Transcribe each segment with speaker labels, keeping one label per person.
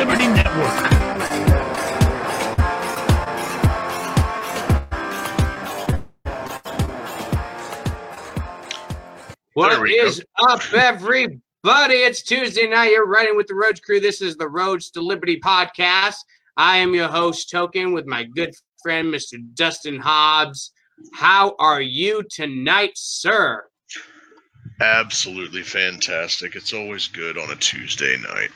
Speaker 1: Liberty Network.
Speaker 2: What is up, everybody? It's Tuesday night. You're riding with the Roads crew. This is the Roads to Liberty podcast. I am your host, Token, with my good friend, Mr. Dustin Hobbs. How are you tonight, sir?
Speaker 3: Absolutely fantastic. It's always good on a Tuesday night.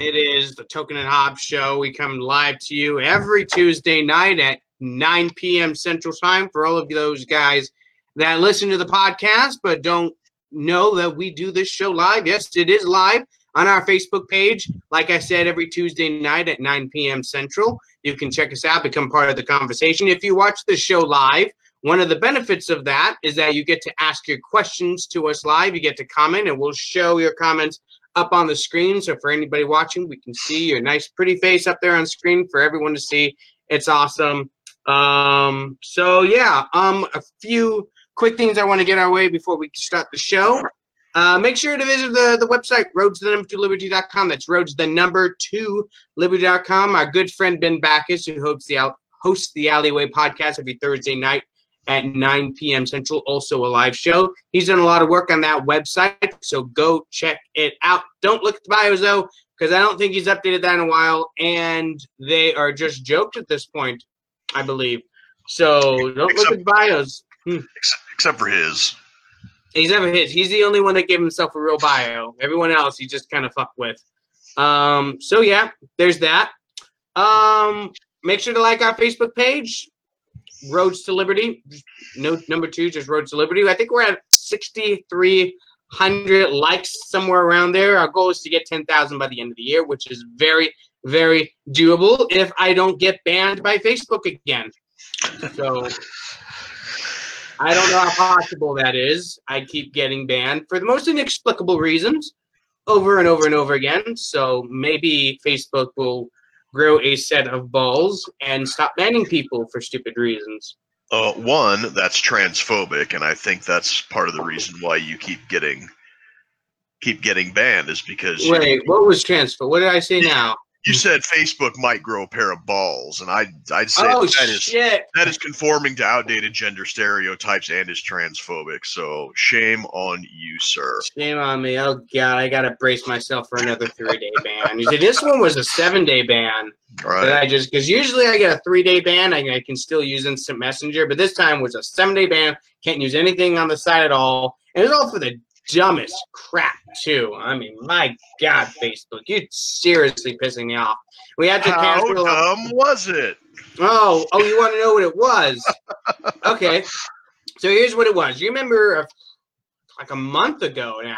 Speaker 2: It is the Token and Hobbs show. We come live to you every Tuesday night at 9 p.m. Central Time for all of those guys that listen to the podcast but don't know that we do this show live. Yes, it is live on our Facebook page. Like I said, every Tuesday night at 9 p.m. Central. You can check us out, become part of the conversation. If you watch the show live, one of the benefits of that is that you get to ask your questions to us live. You get to comment, and we'll show your comments up on the screen. So for anybody watching, we can see your nice, pretty face up there on screen for everyone to see. It's awesome. Um, so yeah, um, a few quick things I want to get our way before we start the show. Uh, make sure to visit the, the website, roads the number two liberty.com. That's roads the number two liberty.com. Our good friend Ben Backus, who the, hosts the Alleyway podcast every Thursday night at 9 p.m. Central, also a live show. He's done a lot of work on that website, so go check it out. Don't look at the bios though, because I don't think he's updated that in a while, and they are just jokes at this point, I believe. So don't look at bios.
Speaker 3: Hmm. Except, except for his.
Speaker 2: He's never his. He's the only one that gave himself a real bio. Everyone else, he just kind of fucked with. Um, so yeah, there's that. Um, make sure to like our Facebook page, Roads to Liberty. No number two, just Roads to Liberty. I think we're at 6,300 likes somewhere around there. Our goal is to get 10,000 by the end of the year, which is very, very doable if I don't get banned by Facebook again. So I don't know how possible that is. I keep getting banned for the most inexplicable reasons over and over and over again. So maybe Facebook will grow a set of balls and stop banning people for stupid reasons.
Speaker 3: Uh, one, that's transphobic, and I think that's part of the reason why you keep getting keep getting banned is because
Speaker 2: wait, what was transphobic? What did I say now?
Speaker 3: You said Facebook might grow a pair of balls, and I I'd say
Speaker 2: oh,
Speaker 3: that is, that is conforming to outdated gender stereotypes and is transphobic. So shame on you, sir.
Speaker 2: Shame on me. Oh god, I gotta brace myself for another three day ban. You see, this one was a seven day ban.
Speaker 3: Right.
Speaker 2: I just because usually I get a three day ban, I, I can still use instant messenger, but this time was a seven day ban. Can't use anything on the site at all, and it's all for the dumbest crap too. I mean, my God, Facebook, you're seriously pissing me off. We had to
Speaker 3: How
Speaker 2: cancel.
Speaker 3: dumb was it?
Speaker 2: Oh, oh, you want to know what it was? okay, so here's what it was. You remember, like a month ago now,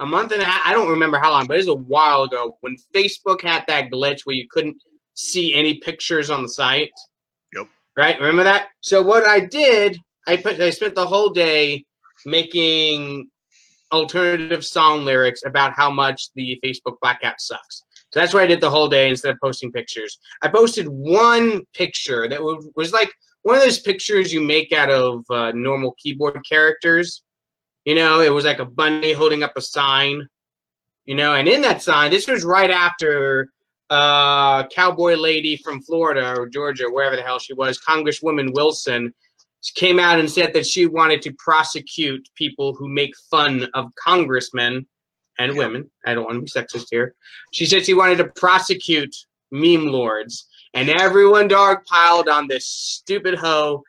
Speaker 2: a month and a half. I don't remember how long, but it was a while ago when Facebook had that glitch where you couldn't see any pictures on the site.
Speaker 3: Yep.
Speaker 2: Right. Remember that? So what I did, I put, I spent the whole day making alternative song lyrics about how much the Facebook blackout sucks. So that's what I did the whole day instead of posting pictures. I posted one picture that was, was like one of those pictures you make out of uh, normal keyboard characters. You know, it was like a bunny holding up a sign. You know, and in that sign, this was right after uh, cowboy lady from Florida or Georgia, wherever the hell she was, Congresswoman Wilson, came out and said that she wanted to prosecute people who make fun of congressmen and women. I don't want to be sexist here. She said she wanted to prosecute meme lords, and everyone dog piled on this stupid hoe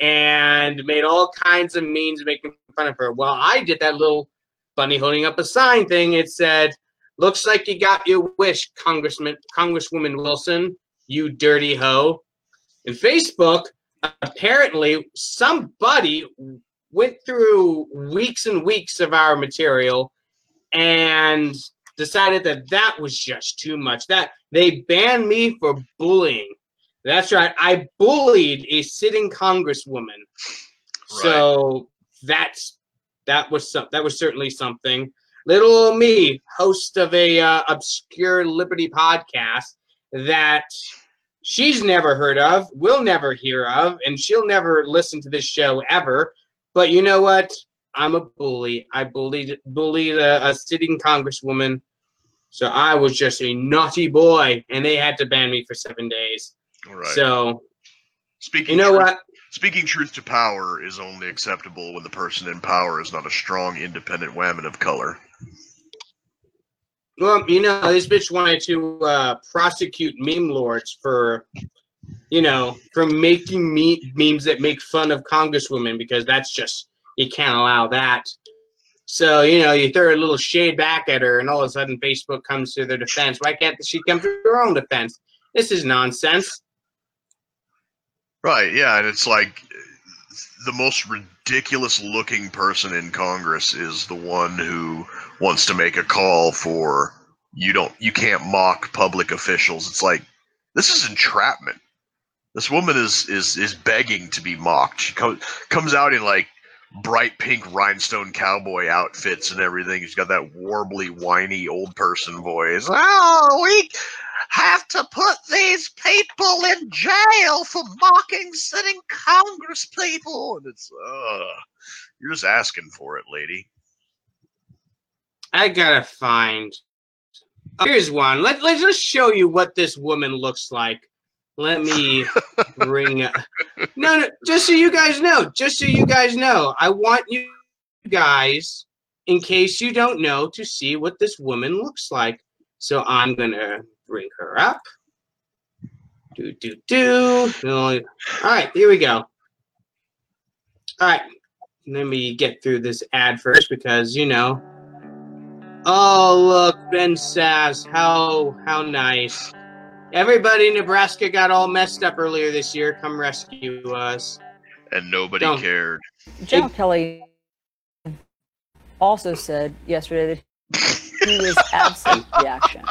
Speaker 2: and made all kinds of memes making fun of her. Well, I did that little bunny holding up a sign thing. It said, "Looks like you got your wish, Congressman, Congresswoman Wilson, you dirty hoe." And Facebook apparently somebody went through weeks and weeks of our material and decided that that was just too much that they banned me for bullying. That's right i bullied a sitting congresswoman. So that's that was some that was certainly something. Little old me host of a uh, obscure liberty podcast that she's never heard of, will never hear of, and she'll never listen to this show ever. But you know what? I'm a bully. I bullied bullied a, a sitting congresswoman. So I was just a naughty boy, and they had to ban me for seven days.
Speaker 3: All right.
Speaker 2: So
Speaker 3: speaking
Speaker 2: you know
Speaker 3: truth,
Speaker 2: what?
Speaker 3: Speaking truth to power is only acceptable when the person in power is not a strong, independent woman of color.
Speaker 2: Well, you know, this bitch wanted to uh, prosecute meme lords for, you know, for making me- memes that make fun of congresswomen because that's just you can't allow that. So you know, you throw a little shade back at her, and all of a sudden, Facebook comes to their defense. Why can't she come to her own defense? This is nonsense.
Speaker 3: Right, yeah, and it's like the most ridiculous looking person in Congress is the one who wants to make a call for you don't you can't mock public officials. It's like this is entrapment. This woman is is is begging to be mocked. She comes comes out in like bright pink rhinestone cowboy outfits and everything. She's got that warbly, whiny old person voice. Oh, we have to put these people in jail for mocking sitting Congress people. And it's, uh, you're just asking for it, lady.
Speaker 2: I gotta find. Oh, here's one. Let Let's just show you what this woman looks like. Let me bring. up- No, no. Just so you guys know. Just so you guys know. I want you guys, in case you don't know, to see what this woman looks like. So I'm gonna bring her up. Do do do. All right, here we go. All right, let me get through this ad first because you know. Oh look, Ben Sasse, how how nice. Everybody in Nebraska got all messed up earlier this year. Come rescue us.
Speaker 3: And nobody
Speaker 2: Don't.
Speaker 3: cared.
Speaker 1: John Kelly also said yesterday that he was absent the action,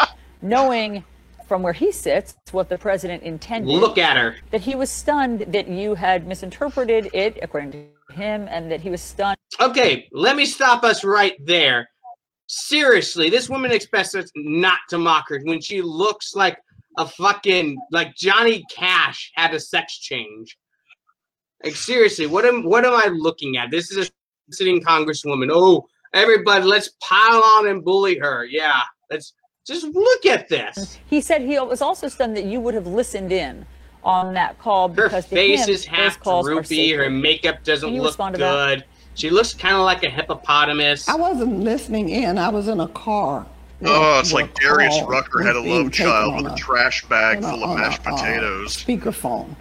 Speaker 1: knowing from where he sits what the president intended.
Speaker 2: Look at her.
Speaker 1: that he was stunned that you had misinterpreted it, according to him, and that he was stunned.
Speaker 2: Okay, let me stop us right there. Seriously, this woman expects us not to mock her when she looks like a fucking like Johnny Cash had a sex change. Like seriously, what am what am I looking at? This is a sitting congresswoman. Oh, everybody, let's pile on and bully her. Yeah, let's just look at this.
Speaker 1: He said he was also stunned that you would have listened in on that call because to
Speaker 2: face
Speaker 1: him,
Speaker 2: is half
Speaker 1: calls
Speaker 2: droopy. Her makeup doesn't look
Speaker 1: respond to that?
Speaker 2: good. She looks kind of like a hippopotamus.
Speaker 4: I wasn't listening in. I was in a car.
Speaker 3: Oh, it's like Darius Rucker had a
Speaker 4: being
Speaker 3: love child with a
Speaker 4: a-
Speaker 3: trash bag
Speaker 4: a-
Speaker 3: full of
Speaker 4: on a,
Speaker 3: mashed
Speaker 4: uh,
Speaker 3: potatoes.
Speaker 4: Speakerphone.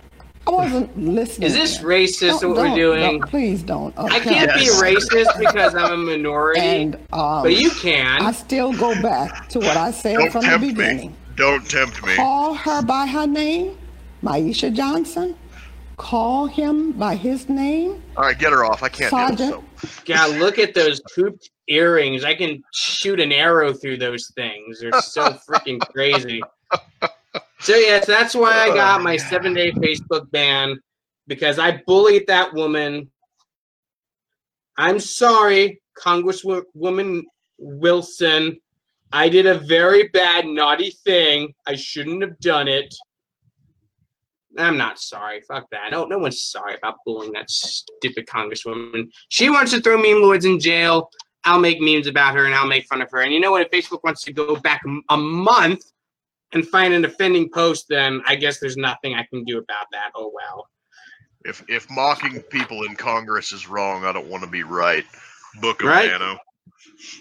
Speaker 4: I wasn't listening.
Speaker 2: Is this racist
Speaker 4: Don't-
Speaker 2: what we're doing?
Speaker 4: don't- please don't.
Speaker 2: I can't
Speaker 4: Okay.
Speaker 2: be racist because I'm a minority,
Speaker 4: And um,
Speaker 2: but you can.
Speaker 4: I still go back to what I said
Speaker 3: Don't
Speaker 4: from the
Speaker 3: tempt me. Don't tempt me.
Speaker 4: Call her by her name, Myeshia Johnson. Call him by his name,
Speaker 3: All right, get her off. I can't deal
Speaker 4: Sergeant.
Speaker 3: with so.
Speaker 2: God, look at those pooped earrings. I can shoot an arrow through those things. They're so freaking crazy. So yes, that's why I oh, got my seven day Facebook ban because I bullied that woman. I'm sorry, Congresswoman Wilson. I did a very bad, naughty thing. I shouldn't have done it. I'm not sorry. Fuck that. No, no one's sorry about bullying that stupid congresswoman. She wants to throw meme lords in jail. I'll make memes about her and I'll make fun of her. And you know what? If Facebook wants to go back a month and find an offending post, then I guess there's nothing I can do about that. Oh well.
Speaker 3: If if mocking people in Congress is wrong, I don't want to be right. Book of
Speaker 2: Right.
Speaker 3: Nano.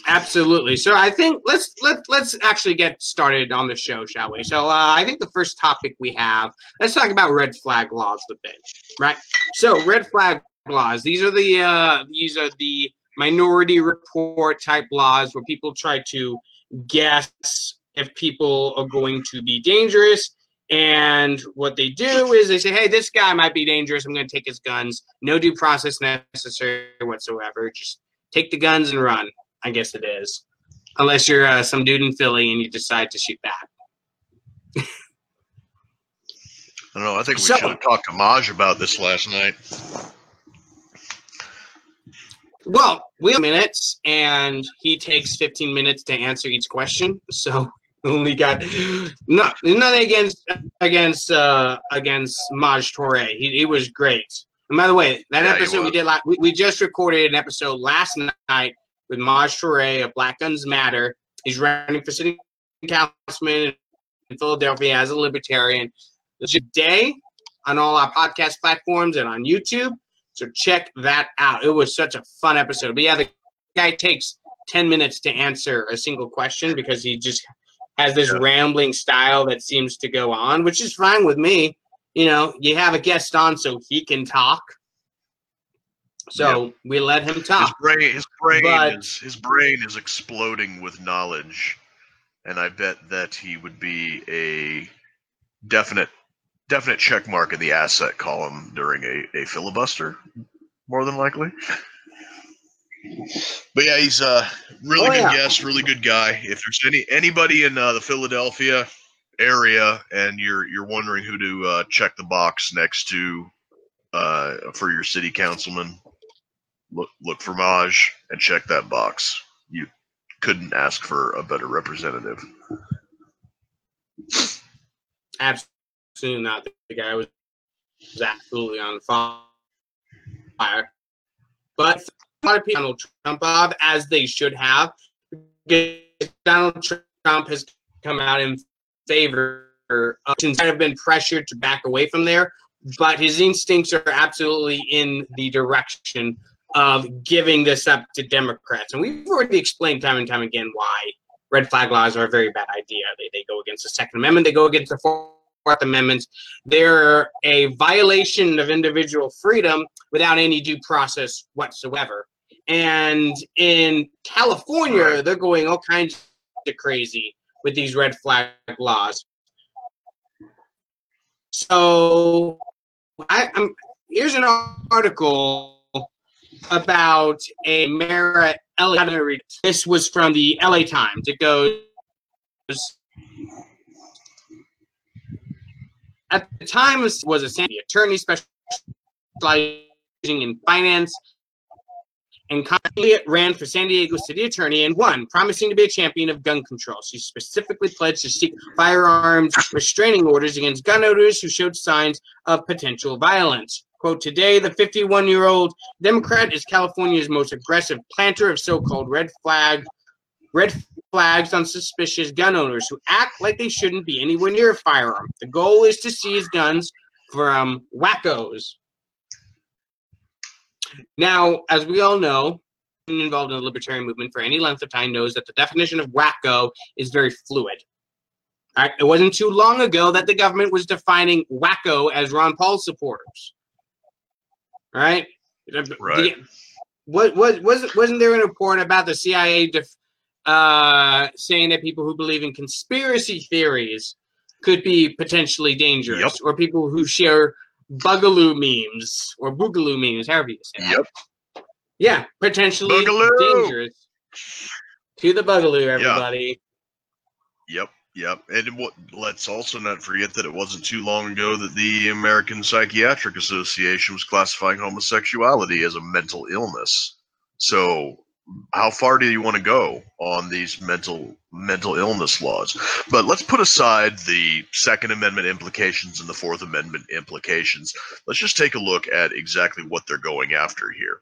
Speaker 2: Absolutely. So I think let's let let's actually get started on the show, shall we? So uh, I think the first topic we have, let's talk about red flag laws a bit, right? So red flag laws. These are the uh, these are the minority report type laws where people try to guess if people are going to be dangerous. And what they do is they say, "Hey, this guy might be dangerous. I'm going to take his guns. No due process necessary whatsoever. Just take the guns and run." I guess it is. Unless you're uh, some dude in Philly and you decide to shoot back.
Speaker 3: I don't know. I think we
Speaker 2: So-
Speaker 3: should have talked to Maj about this last night.
Speaker 2: Well, we have minutes, and he takes 15 minutes to answer each question. So only got no, nothing against against uh, against Maj Toure. He, he was great. And by the way, that
Speaker 3: Yeah,
Speaker 2: episode we did like we, we just recorded an episode last night with Maj Toure of Black Guns Matter. He's running for city councilman in Philadelphia as a libertarian. Today on all our podcast platforms and on YouTube. So check that out. It was such a fun episode. But yeah, the guy takes 10 minutes to answer a single question because he just has this
Speaker 3: Yeah.
Speaker 2: rambling style that seems to go on, which is fine with me. You know, you have a guest on so he can talk. So we let him
Speaker 3: His
Speaker 2: talk.
Speaker 3: brain, his brain
Speaker 2: But-
Speaker 3: is his brain is exploding with knowledge, and I bet that he would be a definite definite check mark in the asset column during a, a filibuster, more than likely. But yeah, he's a really
Speaker 2: Oh,
Speaker 3: good
Speaker 2: yeah.
Speaker 3: guest, really good guy. If there's any anybody in uh, the Philadelphia area and you're you're wondering who to uh, check the box next to uh, for your city councilman, look look for Maj and check that box. You couldn't ask for a better representative.
Speaker 2: Absolutely not. The guy was, was absolutely on fire. But lot of people Donald Trump off as they should have. Donald Trump has come out in favor of instead of been pressured to back away from there, but his instincts are absolutely in the direction of giving this up to Democrats. And we've already explained time and time again why red flag laws are a very bad idea. They, they go against the Second Amendment, they go against the Fourth Amendment. They're a violation of individual freedom without any due process whatsoever. And in California, they're going all kinds of crazy with these red flag laws. So, I, I'm here's an article about a mayor at LA. I'm gonna read it. This was from the LA Times. It goes at the time was, was a Sandy attorney specializing in finance and Elliott ran for San Diego city attorney and won, promising to be a champion of gun control. She specifically pledged to seek firearms restraining orders against gun owners who showed signs of potential violence. Quote, today, the 51 year old Democrat is California's most aggressive planter of so called red flag red flags on suspicious gun owners who act like they shouldn't be anywhere near a firearm. The goal is to seize guns from wackos. Now, as we all know, anyone involved in the libertarian movement for any length of time knows that the definition of wacko is very fluid. Right, it wasn't too long ago that the government was defining wacko as Ron Paul supporters. All right,
Speaker 3: Right.
Speaker 2: what was was wasn't there a report about the CIA def, uh, saying that people who believe in conspiracy theories could be potentially dangerous,
Speaker 3: Yep.
Speaker 2: or people who share bugaloo memes or boogaloo memes, however you say. that.
Speaker 3: Yep.
Speaker 2: Yeah, potentially
Speaker 3: Boogaloo!
Speaker 2: dangerous. To the bugaloo, everybody.
Speaker 3: Yep. Yep. And what, let's also not forget that it wasn't too long ago that the American Psychiatric Association was classifying homosexuality as a mental illness. So, how far do you want to go on these mental mental illness laws? But let's put aside the Second Amendment implications and the Fourth Amendment implications. Let's just take a look at exactly what they're going after here.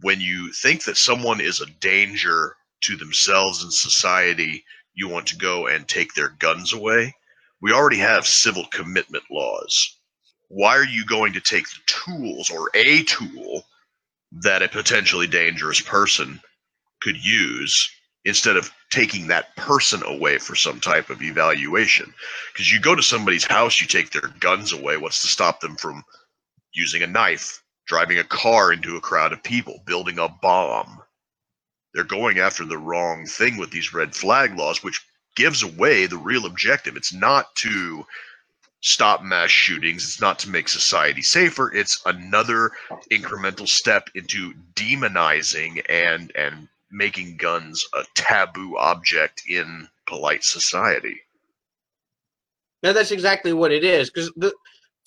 Speaker 3: When you think that someone is a danger to themselves and society, you want to go and take their guns away. We already have civil commitment laws. Why are you going to take the tools or a tool that a potentially dangerous person could use instead of taking that person away for some type of evaluation? Because you go to somebody's house, you take their guns away. What's to stop them from using a knife, driving a car into a crowd of people, building a bomb? they're going after the wrong thing with these red flag laws, which gives away the real objective. It's not to stop mass shootings, it's not to make society safer. It's another incremental step into demonizing and and making guns a taboo object in polite society.
Speaker 2: No, that's exactly what it is. Because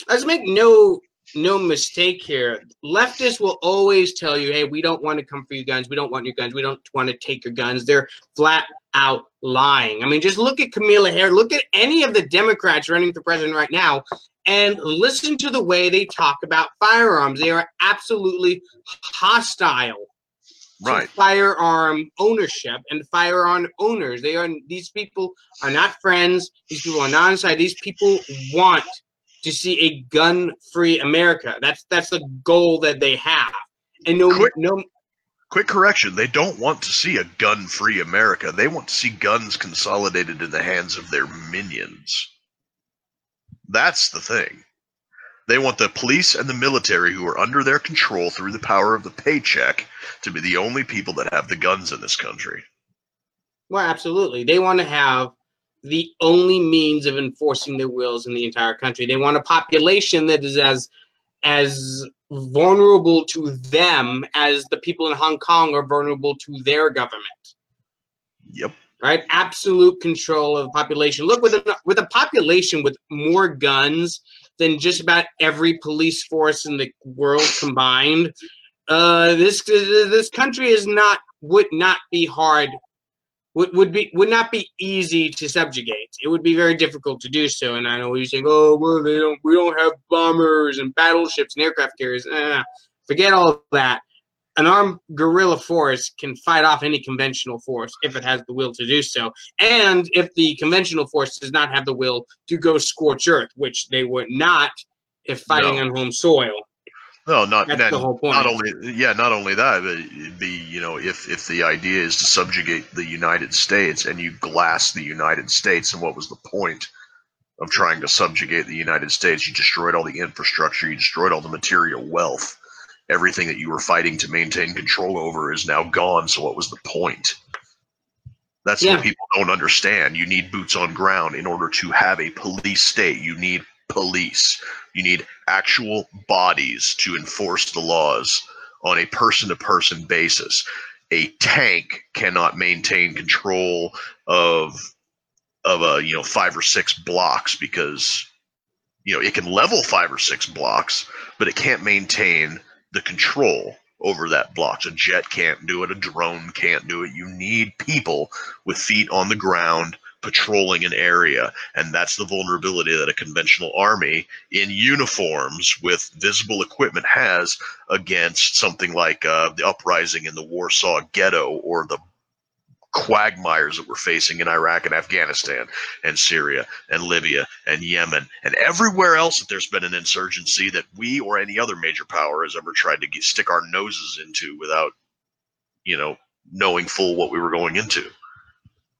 Speaker 2: let's make no no mistake here. Leftists will always tell you, "Hey, we don't want to come for your guns. We don't want your guns. We don't want to take your guns." They're flat out lying. I mean, just look at Camilla Harris. Look at any of the Democrats running for president right now, and listen to the way they talk about firearms. They are absolutely hostile to
Speaker 3: Right.
Speaker 2: firearm ownership and firearm owners. They are these people are not friends. These people are not inside. These people want to see a gun-free America. That's that's the goal that they have. And no,
Speaker 3: Quick-
Speaker 2: no,
Speaker 3: Quick correction: they don't want to see a gun-free America. They want to see guns consolidated in the hands of their minions. That's the thing. They want the police and the military, who are under their control through the power of the paycheck, to be the only people that have the guns in this country.
Speaker 2: well, absolutely. They want to have the only means of enforcing their wills in the entire country. They want a population that is as as vulnerable to them as the people in Hong Kong are vulnerable to their government.
Speaker 3: Yep.
Speaker 2: right? Absolute control of the population. Look, with a, with a population with more guns than just about every police force in the world combined, uh, this this country is not would not be hard. Would, would be would not be easy to subjugate. It would be very difficult to do so. And I know you're saying, "Oh, well, they don't. We don't have bombers and battleships and aircraft carriers." Forget all that an armed guerrilla force can fight off any conventional force if it has the will to do so. And if the conventional force does not have the will to go scorch earth, which they would not if fighting
Speaker 3: No.
Speaker 2: on home soil.
Speaker 3: No, not
Speaker 2: That's
Speaker 3: not,
Speaker 2: the whole point.
Speaker 3: not only yeah, not only that, but be you know if if the idea is to subjugate the United States and you glass the United States, and what was the point of trying to subjugate the United States? You destroyed all the infrastructure, you destroyed all the material wealth, everything that you were fighting to maintain control over is now gone. So what was the point? That's
Speaker 2: Yeah.
Speaker 3: what people don't understand. You need boots on ground in order to have a police state. You need police. You need actual bodies to enforce the laws on a person to person basis. A tank cannot maintain control of of a you know five or six blocks because you know it can level five or six blocks, but it can't maintain the control over that block. A jet can't do it, a drone can't do it. You need people with feet on the ground patrolling an area, and that's the vulnerability that a conventional army in uniforms with visible equipment has against something like uh, the uprising in the Warsaw Ghetto or the quagmires that we're facing in Iraq and Afghanistan and Syria and Libya and Yemen and everywhere else that there's been an insurgency that we or any other major power has ever tried to get, stick our noses into without, you know, knowing full what we were going into.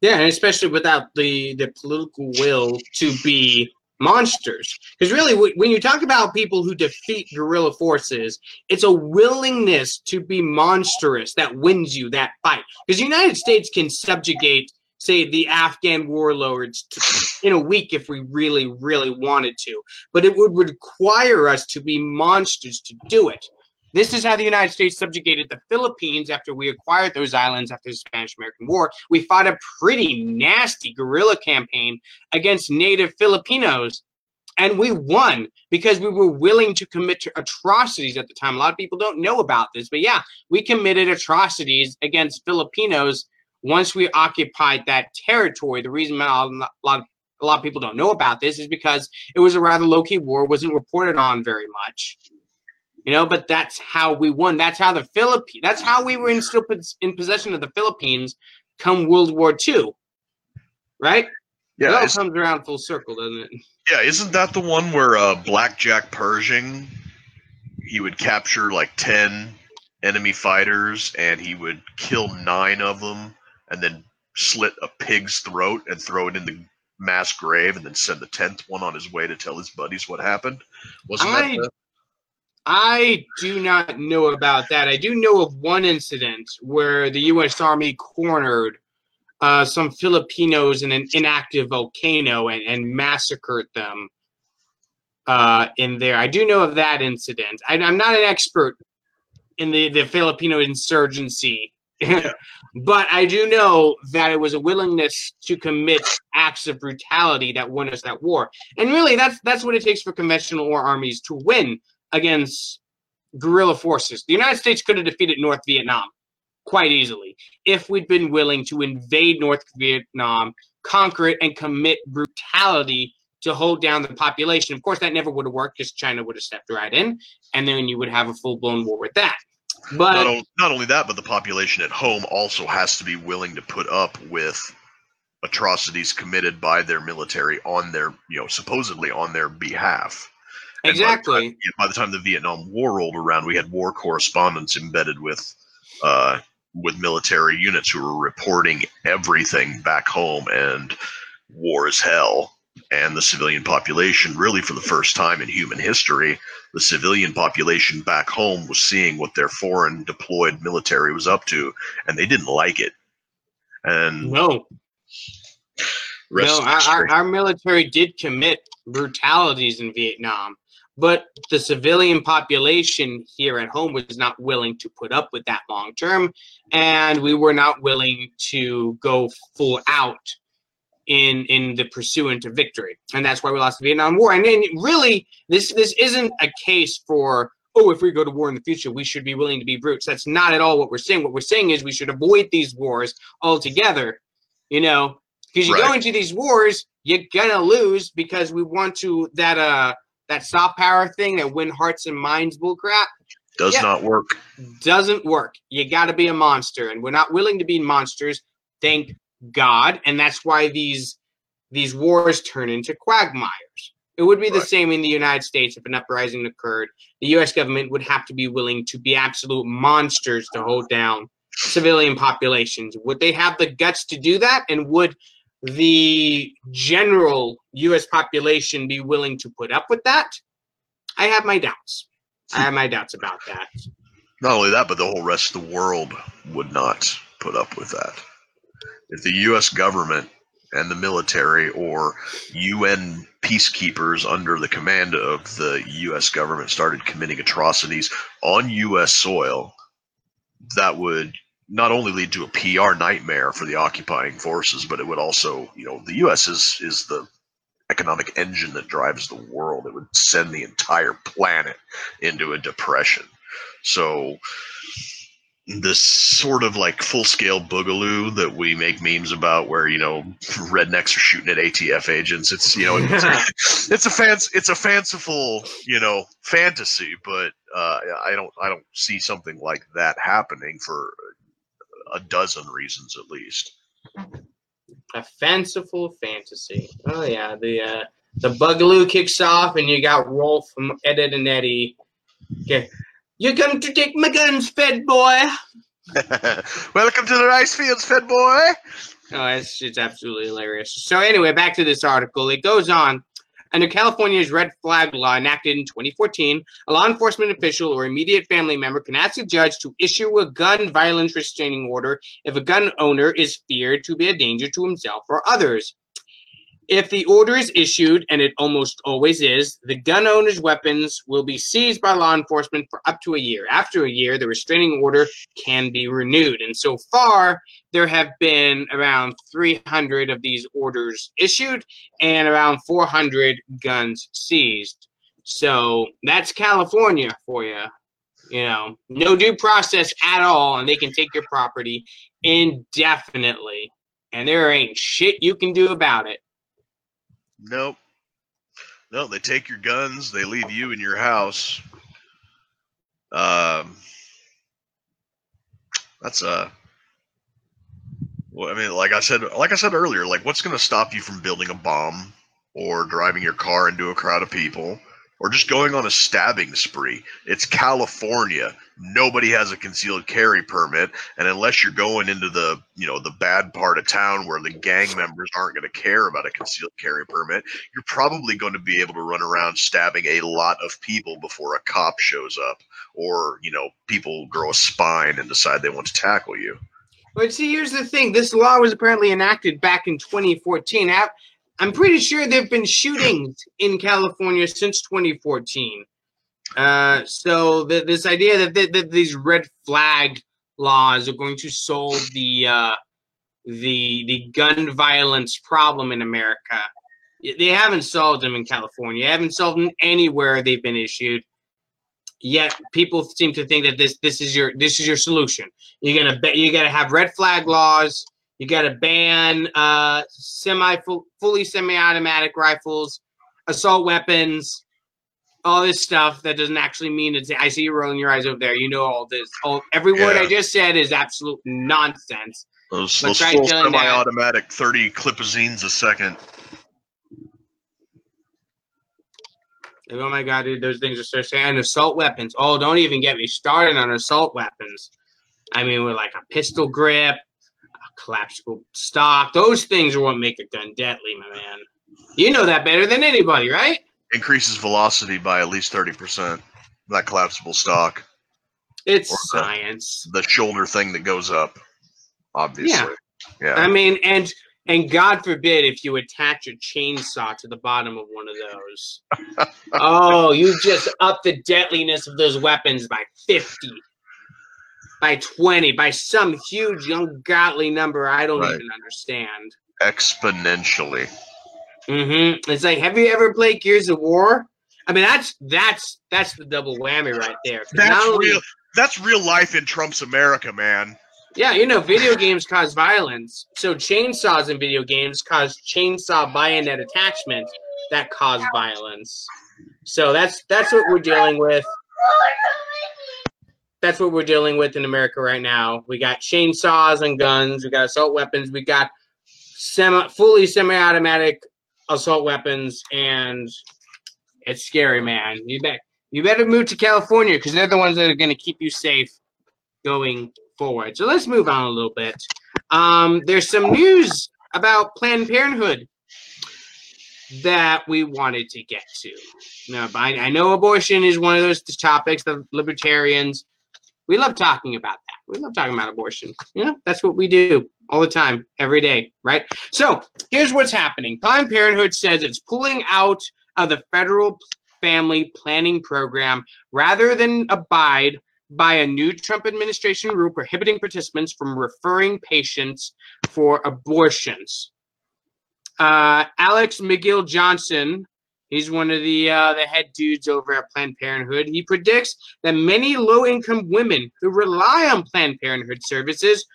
Speaker 2: Yeah, and especially without the the political will to be monsters. Because really, wh- when you talk about people who defeat guerrilla forces, it's a willingness to be monstrous that wins you that fight. Because the United States can subjugate, say, the Afghan warlords to, in a week if we really, really wanted to. But it would require us to be monsters to do it. This is how the United States subjugated the Philippines after we acquired those islands after the Spanish American War. We fought a pretty nasty guerrilla campaign against native Filipinos, and we won because we were willing to commit to atrocities at the time. A lot of people don't know about this, but yeah, we committed atrocities against Filipinos once we occupied that territory. The reason a lot, lot, a lot of people don't know about this is because it was a rather low key war, wasn't reported on very much you know but that's how we won. That's how the philippines that's how we were in still in possession of the philippines come world war ii right? It
Speaker 3: Yeah,
Speaker 2: all comes around full circle doesn't it?
Speaker 3: Yeah, isn't that the one where uh, Blackjack Pershing he would capture like ten enemy fighters and he would kill nine of them and then slit a pig's throat and throw it in the mass grave and then send the tenth one on his way to tell his buddies what happened? Wasn't
Speaker 2: I-
Speaker 3: that the,
Speaker 2: i do not know about that. I do know of one incident where the u.s army cornered uh, some filipinos in an inactive volcano and, and massacred them uh, in there. I do know of that incident. I, i'm not an expert in the, the filipino insurgency but I do know that it was a willingness to commit acts of brutality that won us that war. And really, that's that's what it takes for conventional war armies to win against guerrilla forces. The United States could have defeated North Vietnam quite easily if we'd been willing to invade North Vietnam, conquer it, and commit brutality to hold down the population. Of course, that never would have worked because China would have stepped right in, and then you would have a full blown war with that. But
Speaker 3: not, o- not only that, but the population at home also has to be willing to put up with atrocities committed by their military on their, you know, supposedly on their behalf. And by the
Speaker 2: exactly.
Speaker 3: time- By the time the Vietnam War rolled around, we had war correspondents embedded with, uh, with military units who were reporting everything back home, and war is hell. And the civilian population, really for the first time in human history, the civilian population back home was seeing what their foreign deployed military was up to, and they didn't like it. And
Speaker 2: No, no, our, our, our military did commit brutalities in Vietnam, but the civilian population here at home was not willing to put up with that long term, and we were not willing to go full out in in the pursuant of victory, and that's why we lost the Vietnam War. And then really, this this isn't a case for oh, if we go to war in the future, we should be willing to be brutes. That's not at all what we're saying. What we're saying is we should avoid these wars altogether. You know, because you go into these wars, you're gonna lose because we want to that uh that soft power thing that win hearts and minds bullcrap
Speaker 3: does
Speaker 2: yeah.
Speaker 3: not work.
Speaker 2: doesn't work. You got to be a monster, and we're not willing to be monsters. Thank God, and that's why these these wars turn into quagmires. It would be the same in the United States if an uprising occurred. The U.S. government would have to be willing to be absolute monsters to hold down civilian populations. Would they have the guts to do that? And would the general U.S. population be willing to put up with that? I have my doubts. I have my doubts about that.
Speaker 3: Not only that, but the whole rest of the world would not put up with that. If the U.S. government and the military or UN peacekeepers under the command of the U.S. government started committing atrocities on U.S. soil, that would not only lead to a PR nightmare for the occupying forces, but it would also, you know, the U.S. is is the economic engine that drives the world. It would send the entire planet into a depression. So this sort of like full scale boogaloo that we make memes about where you know rednecks are shooting at ATF agents it's you know it's, it's a fans it's a fanciful you know fantasy but uh, I don't I don't see something like that happening for a dozen reasons at least
Speaker 2: a fanciful fantasy. Oh yeah, the uh, the Bugaloo kicks off, and you got Rolf from Ed, Edd n Eddy. Okay, you're going to take my guns, Fed boy.
Speaker 3: welcome to the rice fields fed boy
Speaker 2: Oh, it's it's absolutely hilarious. So anyway, back to this article. It goes on. Under California's red flag law enacted in 2014, a law enforcement official or immediate family member can ask a judge to issue a gun violence restraining order if a gun owner is feared to be a danger to himself or others. If the order is issued, and it almost always is, the gun owner's weapons will be seized by law enforcement for up to a year. After a year, the restraining order can be renewed. And so far, there have been around 300 of these orders issued and around 400 guns seized. So that's California for you. You know, no due process at all, and they can take your property indefinitely. And there ain't shit you can do about it.
Speaker 3: Nope. No, they take your guns. They leave you in your house. Um, that's uh. Well, I mean, like I said, like I said earlier, like what's going to stop you from building a bomb or driving your car into a crowd of people or just going on a stabbing spree? It's California. Nobody has a concealed carry permit, and unless you're going into the you know the bad part of town where the gang members aren't going to care about a concealed carry permit, you're probably going to be able to run around stabbing a lot of people before a cop shows up, or you know people grow a spine and decide they want to tackle you.
Speaker 2: But see, here's the thing: this law was apparently enacted back in 2014. I'm pretty sure there've been shootings in California since 2014. Uh, so the, this idea that, th- that these red flag laws are going to solve the uh, the the gun violence problem in America, they haven't solved them in California. They haven't solved them anywhere they've been issued. Yet people seem to think that this this is your this is your solution. You're gonna ba- you gotta have red flag laws. You gotta ban uh, semi fully semi-automatic rifles, assault weapons, all this stuff that doesn't actually mean it's. I see you rolling your eyes over there. You know all this. All every word
Speaker 3: Yeah.
Speaker 2: I just said is absolute nonsense.
Speaker 3: Those, those full semi-automatic 30 clipazines a second.
Speaker 2: Oh my god, dude, those things are so scary. And assault weapons. Oh, don't even get me started on assault weapons. I mean, with like a pistol grip, collapsible stock. Those things are what make a gun deadly, my man. You know that better than anybody, right?
Speaker 3: Increases velocity by at least 30%. That collapsible stock.
Speaker 2: It's
Speaker 3: Or
Speaker 2: science.
Speaker 3: The shoulder thing that goes up, obviously. Yeah.
Speaker 2: I mean, and and God forbid if you attach a chainsaw to the bottom of one of those. oh, you just up the deadliness of those weapons by 50, by 20, by some huge ungodly number I don't
Speaker 3: Right.
Speaker 2: even understand.
Speaker 3: Exponentially.
Speaker 2: Mm-hmm. It's like, have you ever played Gears of War? I mean, that's that's that's the double whammy right there.
Speaker 3: That's
Speaker 2: only-
Speaker 3: real. That's real life in Trump's America, man.
Speaker 2: Yeah, you know, video games cause violence. So chainsaws in video games cause chainsaw bayonet attachment that cause violence. So that's that's what we're dealing with. That's what we're dealing with in America right now. We got chainsaws and guns. We got assault weapons. We got semi, fully semi-automatic assault weapons, and it's scary, man. You bet. You better move to California because they're the ones that are going to keep you safe going forward. So let's move on a little bit. Um, there's some news about Planned Parenthood that we wanted to get to. Now, I, I know abortion is one of those topics that libertarians we love talking about that. We love talking about abortion. You know, that's what we do all the time, every day, right? So here's what's happening. Planned Parenthood says it's pulling out of the federal family planning program rather than abide by a new Trump administration rule prohibiting participants from referring patients for abortions. Uh, Alex McGill Johnson, he's one of the uh, the head dudes over at Planned Parenthood. He predicts that many low-income women who rely on Planned Parenthood services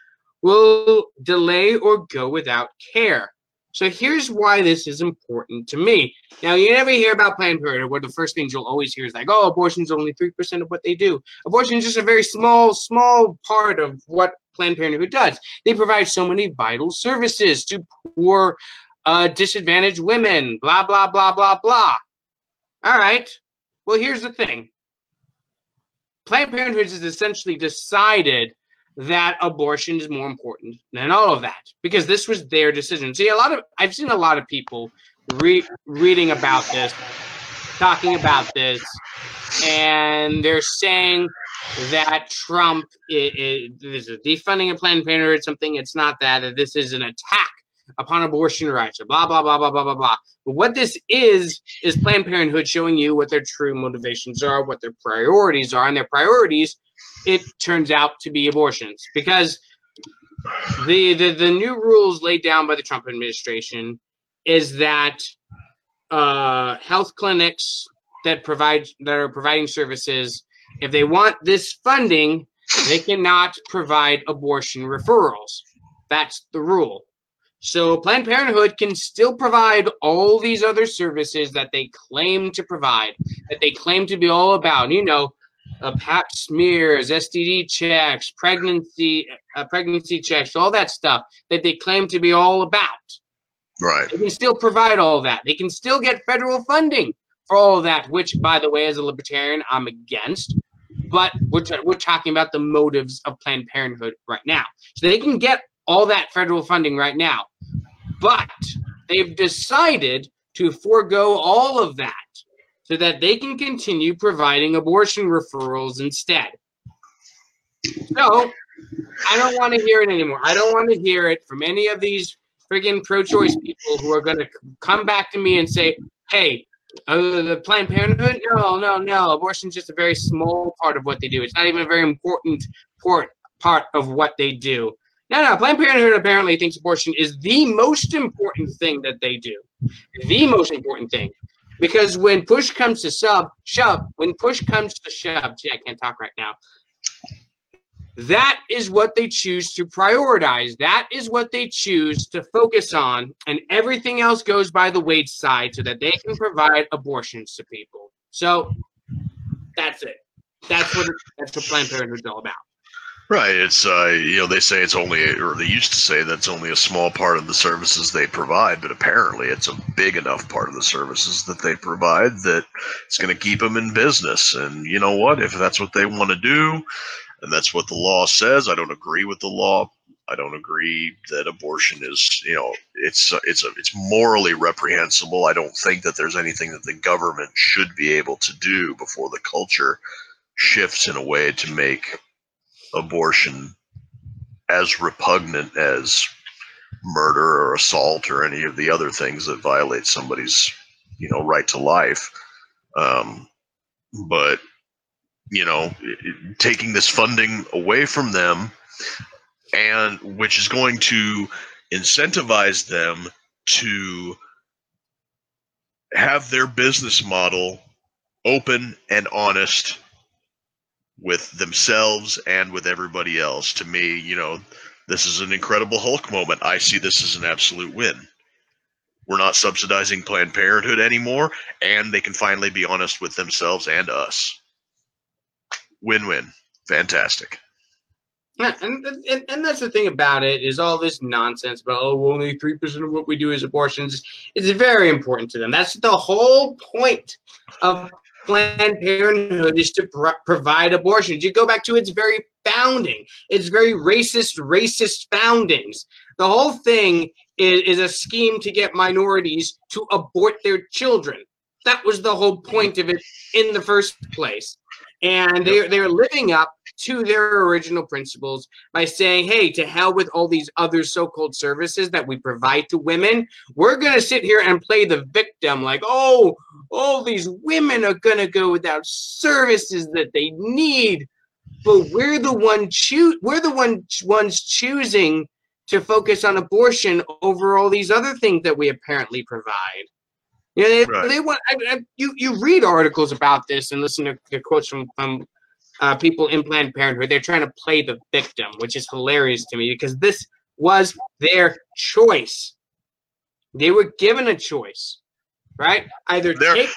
Speaker 2: will delay or go without care. So here's why this is important to me. Now, you never hear about Planned Parenthood, where the first things you'll always hear is like, oh, abortion's only 3% of what they do. Abortion is just a very small, small part of what Planned Parenthood does. They provide so many vital services to poor, uh, disadvantaged women, blah, blah, blah, blah, blah. All right. Well, here's the thing Planned Parenthood has essentially decided that abortion is more important than all of that because this was their decision. See, a lot of I've seen a lot of people re- reading about this, talking about this, and they're saying that Trump is, is a defunding of Planned Parenthood, or something it's not that, that this is an attack upon abortion rights, blah, blah, blah, blah, blah, blah, blah. But what this is, is Planned Parenthood showing you what their true motivations are, what their priorities are, and their priorities, it turns out to be abortions. Because the, the, the new rules laid down by the Trump administration is that uh, health clinics that provide that are providing services, if they want this funding, they cannot provide abortion referrals. That's the rule. So Planned Parenthood can still provide all these other services that they claim to provide, that they claim to be all about. You know, uh, Pap smears, STD checks, pregnancy, uh, pregnancy checks, all that stuff that they claim to be all about.
Speaker 3: Right.
Speaker 2: They can still provide all that. They can still get federal funding for all that, which, by the way, as a libertarian, I'm against. But we're, t- we're talking about the motives of Planned Parenthood right now. So they can get all that federal funding right now. But they've decided to forego all of that so that they can continue providing abortion referrals instead. So I don't want to hear it anymore. I don't want to hear it from any of these friggin' pro-choice people who are going to come back to me and say, "Hey, uh, the Planned Parenthood? No, no, no. Abortion's just a very small part of what they do. It's not even a very important part part of what they do." No, no. Planned Parenthood apparently thinks abortion is the most important thing that they do. The most important thing. Because when push comes to sub, shove, when push comes to shove, gee, I can't talk right now. That is what they choose to prioritize. That is what they choose to focus on. And everything else goes by the wayside so that they can provide abortions to people. So that's it. That's what that's what Planned Parenthood's all about.
Speaker 3: Right. It's uh, you know they say it's only, or they used to say that's only a small part of the services they provide, but apparently it's a big enough part of the services that they provide that it's going to keep them in business. And you know what? If that's what they want to do, and that's what the law says, I don't agree with the law. I don't agree that abortion is, you know, it's it's a, it's morally reprehensible. I don't think that there's anything that the government should be able to do before the culture shifts in a way to make abortion as repugnant as murder or assault or any of the other things that violate somebody's you know right to life. Um, but you know taking this funding away from them and which is going to incentivize them to have their business model open and honest with themselves and with everybody else. To me, you know, this is an incredible Hulk moment. I see this as an absolute win. We're not subsidizing Planned Parenthood anymore, and they can finally be honest with themselves and us. Win win. Fantastic.
Speaker 2: Yeah, and, and and that's the thing about it is all this nonsense about oh only three percent of what we do is abortions. It's very important to them. That's the whole point of Planned Parenthood is to pro- provide abortions. You go back to its very founding, its very racist, racist foundings. The whole thing is, is a scheme to get minorities to abort their children. That was the whole point of it in the first place. And they're, they're living up to their original principles by saying, hey, to hell with all these other so called services that we provide to women. We're going to sit here and play the victim like, oh, all these women are going to go without services that they need. But we're the one choose we're the one ones choosing to focus on abortion over all these other things that we apparently provide. You know, they,
Speaker 3: Right.
Speaker 2: they want I, I, you. You read articles about this and listen to, to quotes from from uh, people in Planned Parenthood. They're trying to play the victim, which is hilarious to me because this was their choice. They were given a choice, right? Either
Speaker 3: They're-
Speaker 2: take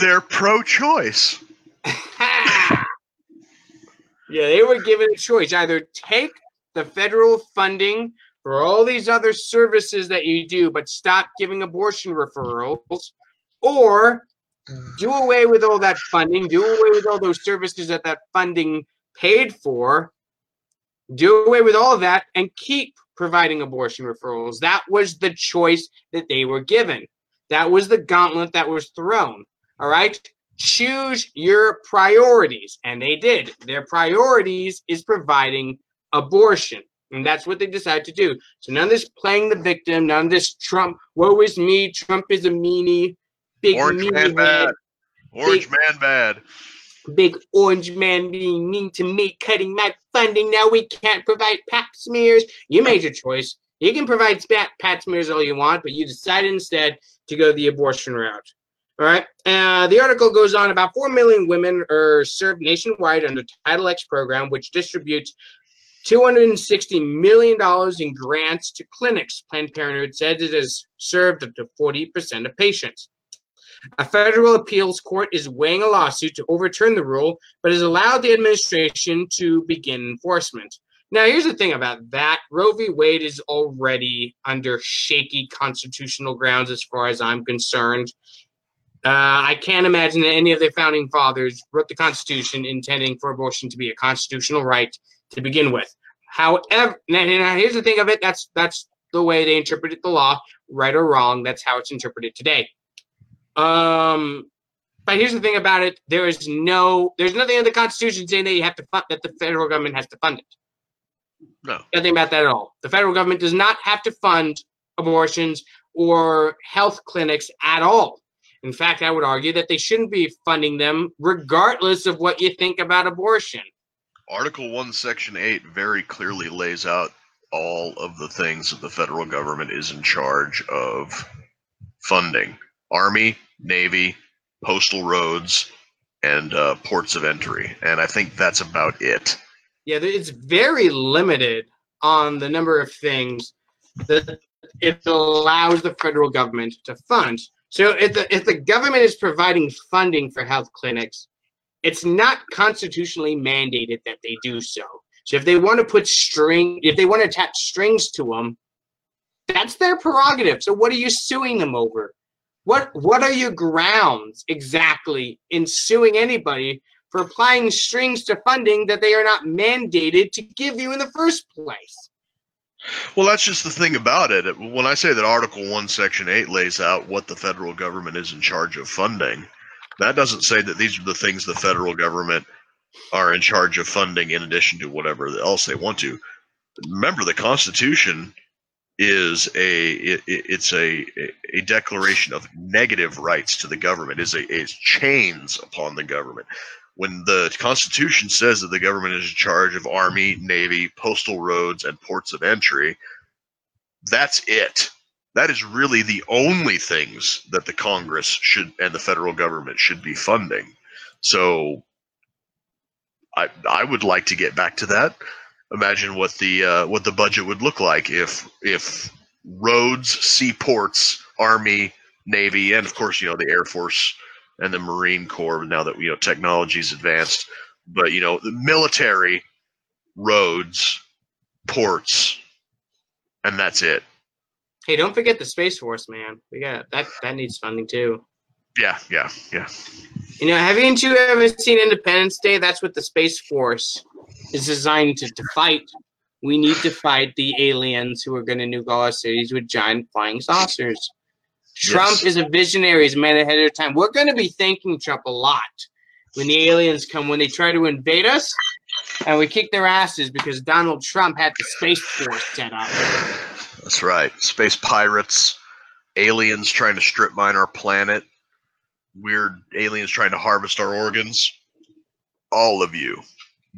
Speaker 3: They're pro choice.
Speaker 2: yeah, they were given a choice. Either take the federal funding for all these other services that you do, but stop giving abortion referrals, or do away with all that funding, do away with all those services that that funding paid for, do away with all of that, and keep providing abortion referrals. That was the choice that they were given. That was the gauntlet that was thrown. All right. Choose your priorities. And they did. Their priorities is providing abortion. And that's what they decided to do. So none of this playing the victim, none of this Trump, woe is me, Trump is a meanie, big
Speaker 3: Orange man
Speaker 2: head,
Speaker 3: bad. Orange man bad.
Speaker 2: big orange man being mean to me, cutting my funding. Now we can't provide pap smears. You made your choice. You can provide spat, pap smears all you want, but you decided instead to go the abortion route. All right. Uh, the article goes on about 4 million women are served nationwide under Title X program, which distributes $260 million in grants to clinics. Planned Parenthood says it has served up to 40% of patients. A federal appeals court is weighing a lawsuit to overturn the rule, but has allowed the administration to begin enforcement. Now, here's the thing about that Roe v. Wade is already under shaky constitutional grounds as far as I'm concerned. Uh, I can't imagine that any of the founding fathers wrote the Constitution intending for abortion to be a constitutional right to begin with. However, now, here's the thing of it that's that's the way they interpreted the law, right or wrong. That's how it's interpreted today. Um, but here's the thing about it: there is no, there's nothing in the Constitution saying that you have to fund that the federal government has to fund it.
Speaker 3: No.
Speaker 2: Nothing about that at all. The federal government does not have to fund abortions or health clinics at all. In fact, I would argue that they shouldn't be funding them, regardless of what you think about abortion.
Speaker 3: Article 1, Section 8 very clearly lays out all of the things that the federal government is in charge of funding Army, Navy, postal roads, and uh, ports of entry. And I think that's about it.
Speaker 2: Yeah, it's very limited on the number of things that it allows the federal government to fund. So if the if the government is providing funding for health clinics, it's not constitutionally mandated that they do so. So if they want to put string, if they want to attach strings to them, that's their prerogative. So what are you suing them over? What what are your grounds exactly in suing anybody for applying strings to funding that they are not mandated to give you in the first place?
Speaker 3: Well, that's just the thing about it. When I say that Article 1, Section 8 lays out what the federal government is in charge of funding, that doesn't say that these are the things the federal government are in charge of funding in addition to whatever else they want to. Remember, the Constitution is a it, it's a a declaration of negative rights to the government is a is chains upon the government. When the constitution says that the government is in charge of army navy postal roads and ports of entry that's it. That is really the only things that the congress should and the federal government should be funding. So i i would like to get back to that imagine what the uh, what the budget would look like if if roads, seaports, army, navy, and of course you know the air force and the marine corps. Now that you know technology's advanced, but you know the military, roads, ports, and that's it.
Speaker 2: Hey, don't forget the space force, man. We got that. That needs funding too.
Speaker 3: Yeah, yeah, yeah.
Speaker 2: You know, haven't you ever seen Independence Day? That's what the space force is designed to, to fight. We need to fight the aliens who are going to nuke all our cities with giant flying saucers. Trump
Speaker 3: Yes.
Speaker 2: is a visionary. He's a man ahead of time. We're going to be thanking Trump a lot when the aliens come, when they try to invade us, and we kick their asses because Donald Trump had the space force set up.
Speaker 3: That's right. Space pirates, aliens trying to strip mine our planet, weird aliens trying to harvest our organs. All of you.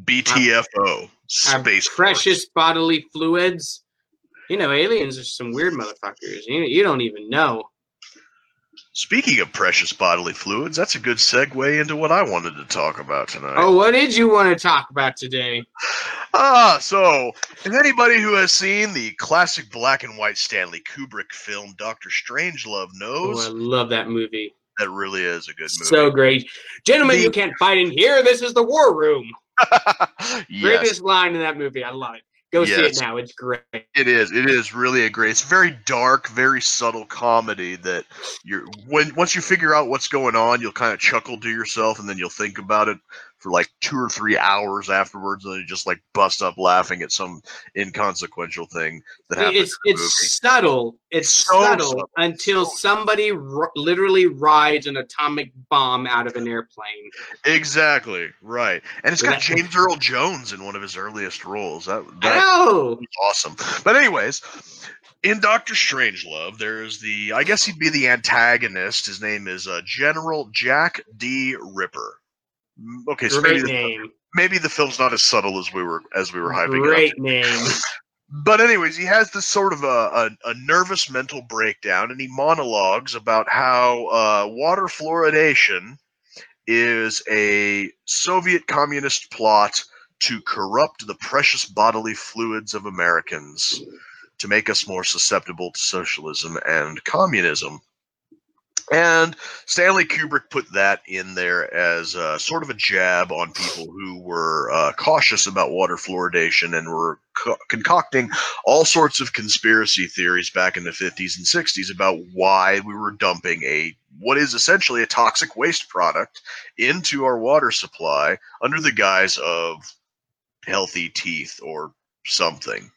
Speaker 3: BTFO. Space
Speaker 2: precious bodily fluids. You know, aliens are some weird motherfuckers. You, you don't even know.
Speaker 3: Speaking of precious bodily fluids, that's a good segue into what I wanted to talk about tonight.
Speaker 2: Oh, what did you want to talk about today?
Speaker 3: Ah, so if anybody who has seen the classic black and white Stanley Kubrick film Doctor Strangelove
Speaker 2: Oh,
Speaker 3: knows
Speaker 2: I love that movie.
Speaker 3: that really is a good movie.
Speaker 2: So great. Gentlemen,
Speaker 3: The-
Speaker 2: you can't fight in here. This is the war room.
Speaker 3: yes,
Speaker 2: Greatest line in that movie. I love it. Go see it now. It's great.
Speaker 3: it is. It is really a great. It's very dark, very subtle comedy that you're when once you figure out what's going on, you'll kind of chuckle to yourself, and then you'll think about it for like two or three hours afterwards, and they just like bust up laughing at some inconsequential thing that happens.
Speaker 2: It's it's subtle. It's
Speaker 3: So
Speaker 2: subtle
Speaker 3: subtle.
Speaker 2: until somebody r- literally rides an atomic bomb out of an airplane.
Speaker 3: Exactly right, and it's got James Earl Jones in one of his earliest roles. That that awesome. But anyways, in Doctor Strangelove, there's the I guess he'd be the antagonist. His name is uh, General Jack D. Ripper. Okay, so maybe
Speaker 2: Great
Speaker 3: the, maybe the film's not as subtle as we were as we were hyping.
Speaker 2: Great name.
Speaker 3: But anyways, he has this sort of a, a, a nervous mental breakdown, and he monologues about how uh, water fluoridation is a Soviet communist plot to corrupt the precious bodily fluids of Americans to make us more susceptible to socialism and communism. And Stanley Kubrick put that in there as sort of a jab on people who were uh, cautious about water fluoridation and were co- concocting all sorts of conspiracy theories back in the 50s and 60s about why we were dumping a what is essentially a toxic waste product into our water supply under the guise of healthy teeth or something.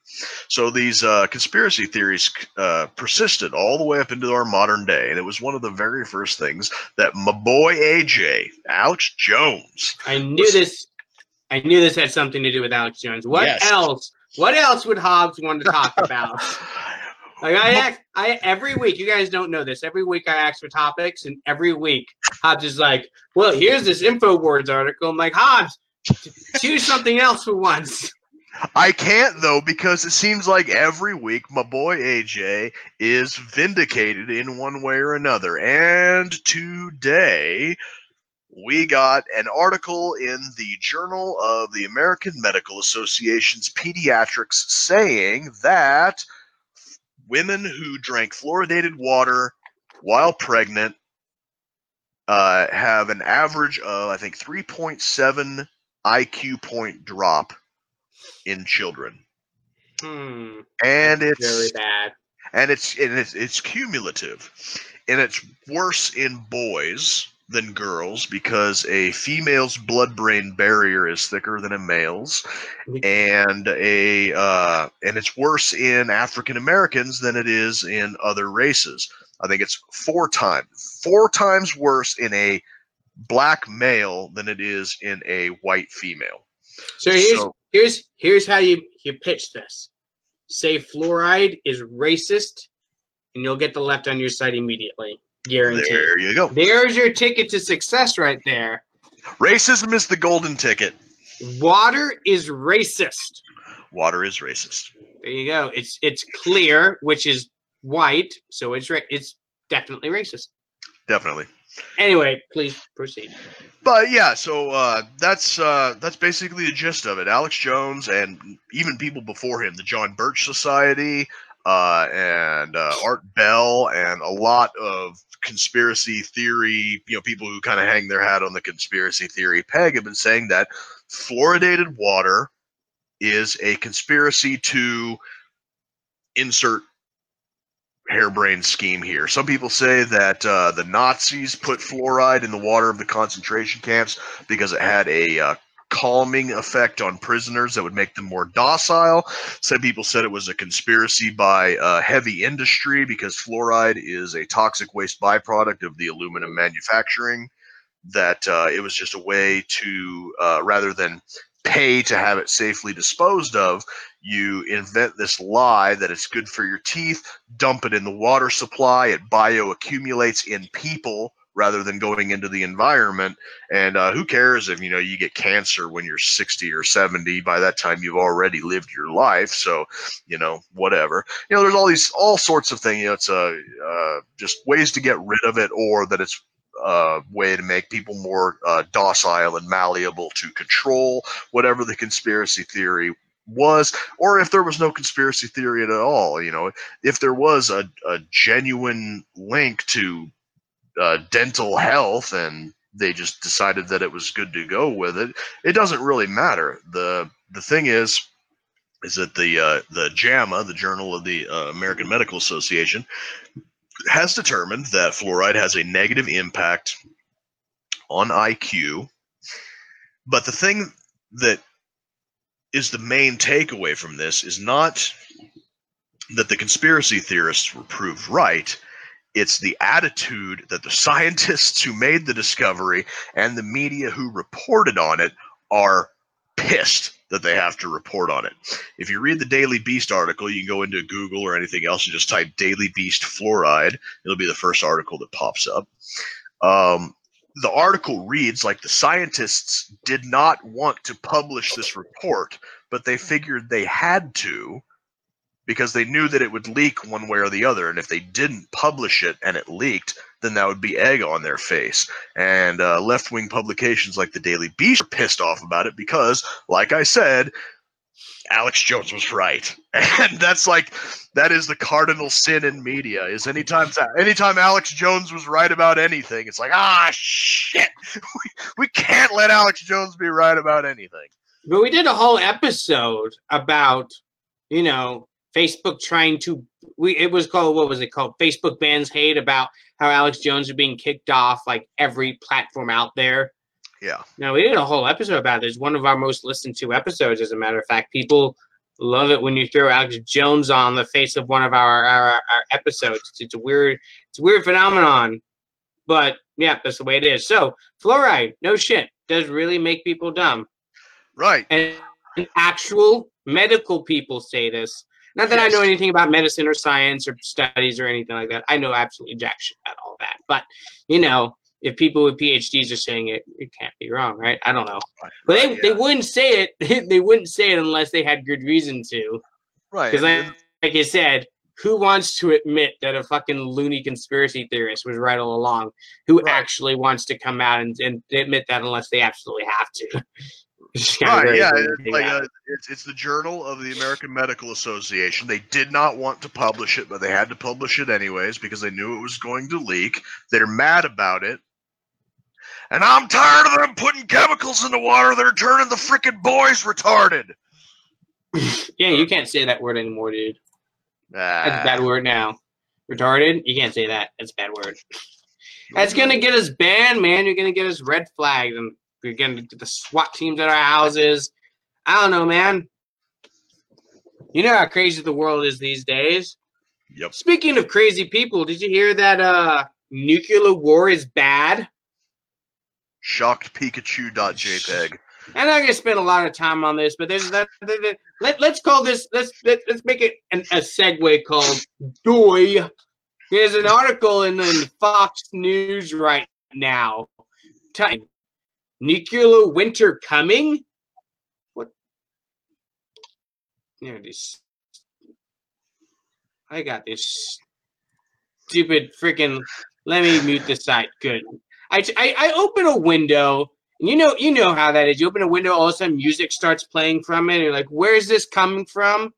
Speaker 3: So these uh, conspiracy theories uh, persisted all the way up into our modern day, and it was one of the very first things that my boy AJ, Alex Jones,
Speaker 2: I knew this. I knew this had something to do with Alex Jones. What
Speaker 3: Yes.
Speaker 2: else? What else would Hobbs want to talk about? Like I, ask, I every week. You guys don't know this. Every week I ask for topics, and every week Hobbs is like, "Well, here's this Infowars article." I'm like, Hobbs, choose something else for once.
Speaker 3: I can't though because it seems like every week my boy AJ is vindicated in one way or another. And today we got an article in the Journal of the American Medical Association's Pediatrics saying that women who drank fluoridated water while pregnant, uh, have an average of I think 3.7 IQ point drop in children,
Speaker 2: Hmm.
Speaker 3: and
Speaker 2: Very
Speaker 3: it's
Speaker 2: bad.
Speaker 3: and it's and it's it's cumulative, and it's worse in boys than girls because a female's blood-brain barrier is thicker than a male's, and a uh, and it's worse in African Americans than it is in other races. I think it's four times four times worse in a black male than it is in a white female.
Speaker 2: So here's
Speaker 3: So-
Speaker 2: here's here's how you you pitch this. Say fluoride is racist, and you'll get the left on your side immediately. Guaranteed.
Speaker 3: There you go.
Speaker 2: There's your ticket to success right there.
Speaker 3: Racism is the golden ticket.
Speaker 2: Water is racist.
Speaker 3: Water is racist.
Speaker 2: There you go. It's it's clear, which is white, so it's ra- it's definitely racist.
Speaker 3: Definitely.
Speaker 2: Anyway, please proceed.
Speaker 3: But yeah, so uh, that's uh, that's basically the gist of it. Alex Jones and even people before him, the John Birch Society uh, and uh, Art Bell, and a lot of conspiracy theory, you know, people who kind of hang their hat on the conspiracy theory peg have been saying that fluoridated water is a conspiracy to insert harebrained scheme here. Some people say that uh, the Nazis put fluoride in the water of the concentration camps because it had a uh, calming effect on prisoners that would make them more docile. Some people said it was a conspiracy by uh, heavy industry because fluoride is a toxic waste byproduct of the aluminum manufacturing. That uh, it was just a way to, uh, rather than pay to have it safely disposed of, you invent this lie that it's good for your teeth, dump it in the water supply, it bioaccumulates in people rather than going into the environment. And uh, who cares if you know you get cancer when you're 60 or 70? By that time, you've already lived your life. So, you know, whatever. You know, there's all these all sorts of things. You know, it's uh, uh, just ways to get rid of it, or that it's uh, way to make people more uh, docile and malleable to control whatever the conspiracy theory was, or if there was no conspiracy theory at all. You know, if there was a, a genuine link to uh, dental health and they just decided that it was good to go with it, it doesn't really matter. the The thing is, is that the uh, the JAMA, the Journal of the uh, American Medical Association, has determined that fluoride has a negative impact on IQ. But the thing that is the main takeaway from this is not that the conspiracy theorists were proved right. It's the attitude that the scientists who made the discovery and the media who reported on it are pissed that they have to report on it. If you read the Daily Beast article, you can go into Google or anything else and just type Daily Beast fluoride. It'll be the first article that pops up. Um, the article reads like the scientists did not want to publish this report, but they figured they had to because they knew that it would leak one way or the other. And if they didn't publish it and it leaked, then that would be egg on their face. And uh, left wing publications like the Daily Beast are pissed off about it because, like I said, Alex Jones was right. And that's like that is the cardinal sin in media is anytime anytime Alex Jones was right about anything, it's like, ah shit. We, we can't let Alex Jones be right about anything.
Speaker 2: But we did a whole episode about, you know, Facebook trying to we it was called what was it called? Facebook bans hate about how Alex Jones is being kicked off like every platform out there.
Speaker 3: Yeah.
Speaker 2: No, we did a whole episode about it. It's one of our most listened to episodes, as a matter of fact. People love it when you throw Alex Jones on the face of one of our, our, our episodes. It's, it's a weird, it's a weird phenomenon. But yeah, that's the way it is. So fluoride, no shit, does really make people dumb.
Speaker 3: Right.
Speaker 2: And actual medical people say this. Not that I know anything about medicine or science or studies or anything like that. I know absolutely jack shit about all that. But you know, if people with PhDs are saying it, it can't be wrong, right? I don't know. But they,
Speaker 3: Right,
Speaker 2: they wouldn't say it. they wouldn't say it unless they had good reason to.
Speaker 3: Right.
Speaker 2: Because like, like I said, who wants to admit that a fucking loony conspiracy theorist was right all along? Who
Speaker 3: Right.
Speaker 2: actually wants to come out and, and admit that unless they absolutely have to?
Speaker 3: Right, yeah, like, uh, it's it's the Journal of the American Medical Association. They did not want to publish it, but they had to publish it anyways because they knew it was going to leak. They're mad about it, and I'm tired of them putting chemicals in the water. They're turning the freaking boys retarded.
Speaker 2: yeah, you can't say that word anymore, dude. That's a
Speaker 3: Ah,
Speaker 2: bad word now. Retarded? You can't say that. That's a bad word. That's gonna get us banned, man. You're gonna get us red flagged, and we're gonna get the SWAT teams at our houses. I don't know, man. You know how crazy the world is these days.
Speaker 3: Yep.
Speaker 2: Speaking of crazy people, did you hear that uh nuclear war is bad?
Speaker 3: shocked Pikachu.jpg.
Speaker 2: I'm not gonna spend a lot of time on this, but there's that. Let, let's call this. Let's let, let's make it an, a segue called "Doy." There's an article in, in Fox News right now. Time. Nuclear winter coming. What? There it is. I got this stupid freaking. Let me mute the site. Good. I, I, I open a window and you know, you know how that is. You open a window, all of a sudden music starts playing from it. And you're like, where's this coming from?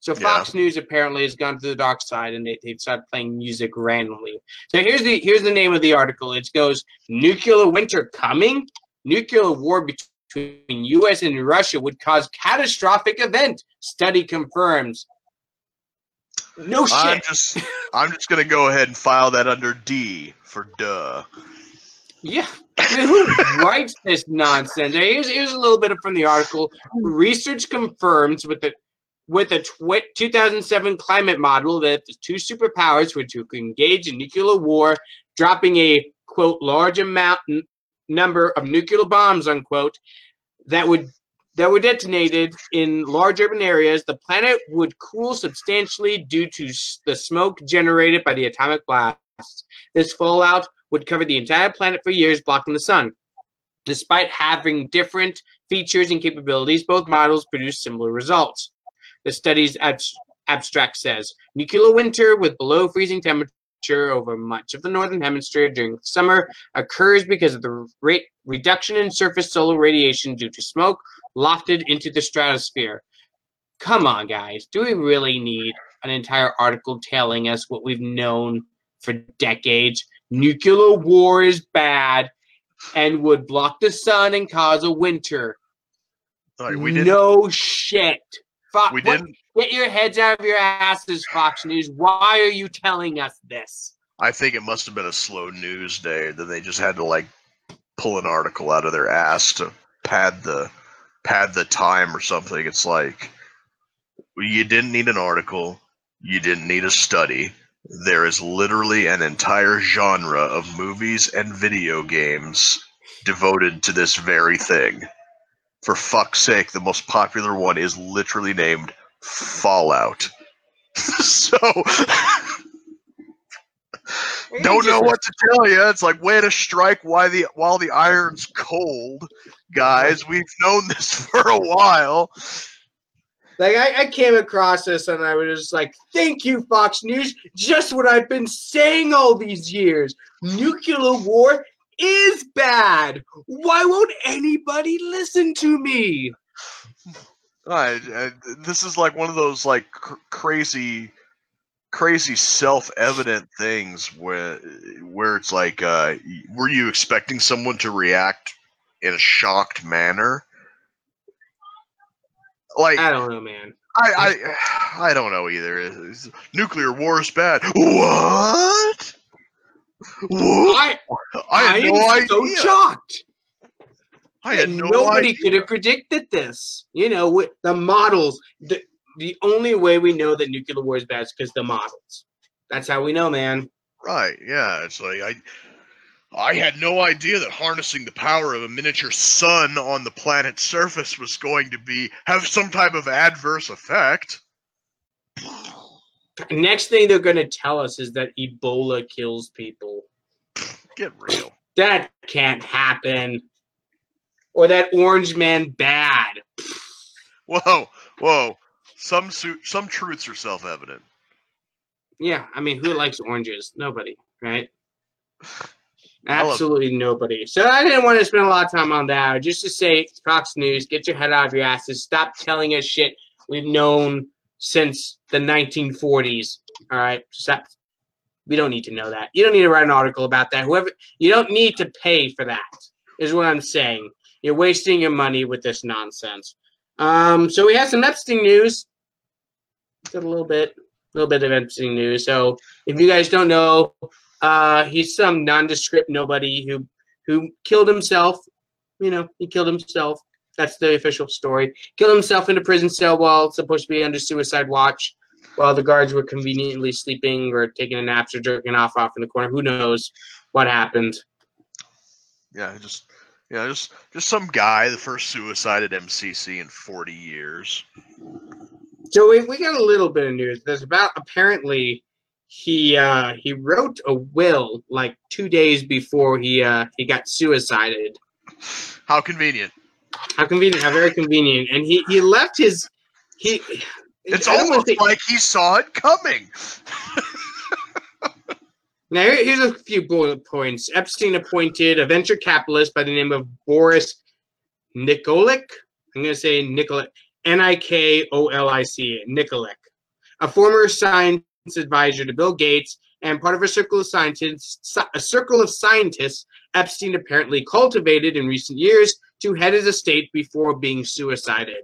Speaker 2: So
Speaker 3: Yeah.
Speaker 2: Fox News apparently has gone to the dark side and they, they've started playing music randomly. So here's the here's the name of the article. It goes Nuclear Winter Coming? Nuclear war between US and Russia would cause catastrophic event. Study confirms. No
Speaker 3: I'm
Speaker 2: shit.
Speaker 3: just I'm just gonna go ahead and file that under D for duh.
Speaker 2: Yeah. I mean, who writes this nonsense? Here's, here's a little bit from the article. Research confirms with the with the tw- 2007 climate model that the two superpowers were to engage in nuclear war, dropping a quote large amount number of nuclear bombs unquote that would that were detonated in large urban areas. The planet would cool substantially due to the smoke generated by the atomic blasts. This fallout would cover the entire planet for years, blocking the sun. Despite having different features and capabilities, both models produce similar results. The study's abs- abstract says nuclear winter with below freezing temperature over much of the northern hemisphere during summer occurs because of the rate reduction in surface solar radiation due to smoke lofted into the stratosphere. Come on, guys. Do we really need an entire article telling us what we've known for decades? Nuclear war is bad and would block the sun and cause a winter.
Speaker 3: Like, we didn't
Speaker 2: no shit. Fo-
Speaker 3: we didn't
Speaker 2: Get your heads out of your asses, Fox News. Why are you telling us this?
Speaker 3: I think it must have been a slow news day that they just had to like pull an article out of their ass to pad the pad the time or something. It's like you didn't need an article, you didn't need a study. There is literally an entire genre of movies and video games devoted to this very thing. For fuck's sake, the most popular one is literally named Fallout. so don't know what to tell you. It's like way to strike why the while the iron's cold, guys. We've known this for a while.
Speaker 2: Like I, I came across this and I was just like, "Thank you, Fox News. Just what I've been saying all these years. Nuclear war is bad. Why won't anybody listen to me?"
Speaker 3: I, I, this is like one of those like cr- crazy, crazy self-evident things where where it's like, uh, were you expecting someone to react in a shocked manner? Like
Speaker 2: I don't know, man.
Speaker 3: I, I, I don't know either. It's- nuclear war is bad. What? What?
Speaker 2: I,
Speaker 3: I
Speaker 2: I, am
Speaker 3: no
Speaker 2: so
Speaker 3: idea.
Speaker 2: shocked.
Speaker 3: I had no
Speaker 2: Nobody
Speaker 3: idea.
Speaker 2: could have predicted this. You know, with the models. The, the only way we know that nuclear war is bad is because the models. That's how we know, man.
Speaker 3: Right? Yeah. It's like I, I had no idea that harnessing the power of a miniature sun on the planet's surface was going to be have some type of adverse effect.
Speaker 2: Next thing they're going to tell us is that Ebola kills people.
Speaker 3: Get real.
Speaker 2: That can't happen. Or that Orange Man bad.
Speaker 3: Whoa, whoa. Some su- some truths are self-evident.
Speaker 2: Yeah, I mean, who likes oranges? Nobody, right? Absolutely nobody. So I didn't want to spend a lot of time on that. Just to say, Fox News, get your head out of your asses. Stop telling us shit we've known since the 1940s. All right, stop. We don't need to know that. You don't need to write an article about that. Whoever you don't need to pay for that. Is what I'm saying. You're wasting your money with this nonsense. Um, so we have some Epstein news. A little bit, a little bit of Epstein news. So if you guys don't know, uh, he's some nondescript nobody who who killed himself. You know, he killed himself. That's the official story. Killed himself in a prison cell while supposed to be under suicide watch, while the guards were conveniently sleeping or taking a nap or jerking off off in the corner. Who knows what happened?
Speaker 3: Yeah, just yeah, just just some guy, the first suicide at MCC in 40 years.
Speaker 2: So we, we got a little bit of news. There's about apparently he uh he wrote a will like two days before he uh he got suicided.
Speaker 3: How convenient.
Speaker 2: How convenient! How very convenient! And he he left his he.
Speaker 3: It's
Speaker 2: I don't wanna
Speaker 3: almost
Speaker 2: say-
Speaker 3: like he saw it coming.
Speaker 2: Now, here's a few bullet points. Epstein appointed a venture capitalist by the name of Boris Nikolic. I'm going to say Nikolic, N I K O L I C, Nikolic, a former science advisor to Bill Gates and part of a circle of scientists, a circle of scientists Epstein apparently cultivated in recent years to head his estate before being suicided.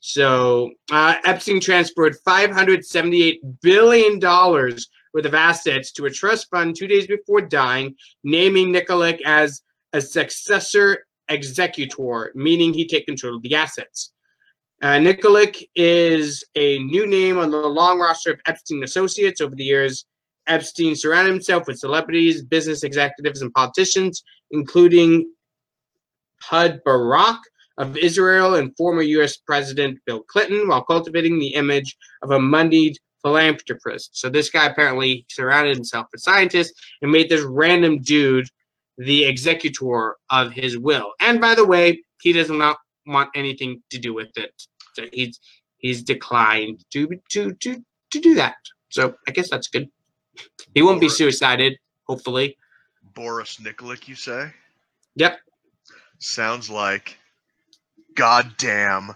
Speaker 2: So uh, Epstein transferred 578 billion dollars worth of assets to a trust fund two days before dying, naming Nikolic as a successor executor, meaning he take control of the assets. Uh, Nikolic is a new name on the long roster of Epstein associates. Over the years, Epstein surrounded himself with celebrities, business executives, and politicians, including Ehud Barak of Israel and former U.S. President Bill Clinton, while cultivating the image of a moneyed philanthropist. So this guy apparently surrounded himself with scientists and made this random dude the executor of his will. And by the way, he does not want anything to do with it. So he's he's declined to to to to do that. So I guess that's good. He won't be suicided, hopefully.
Speaker 3: Boris Nikolic, you say?
Speaker 2: Yep.
Speaker 3: Sounds like goddamn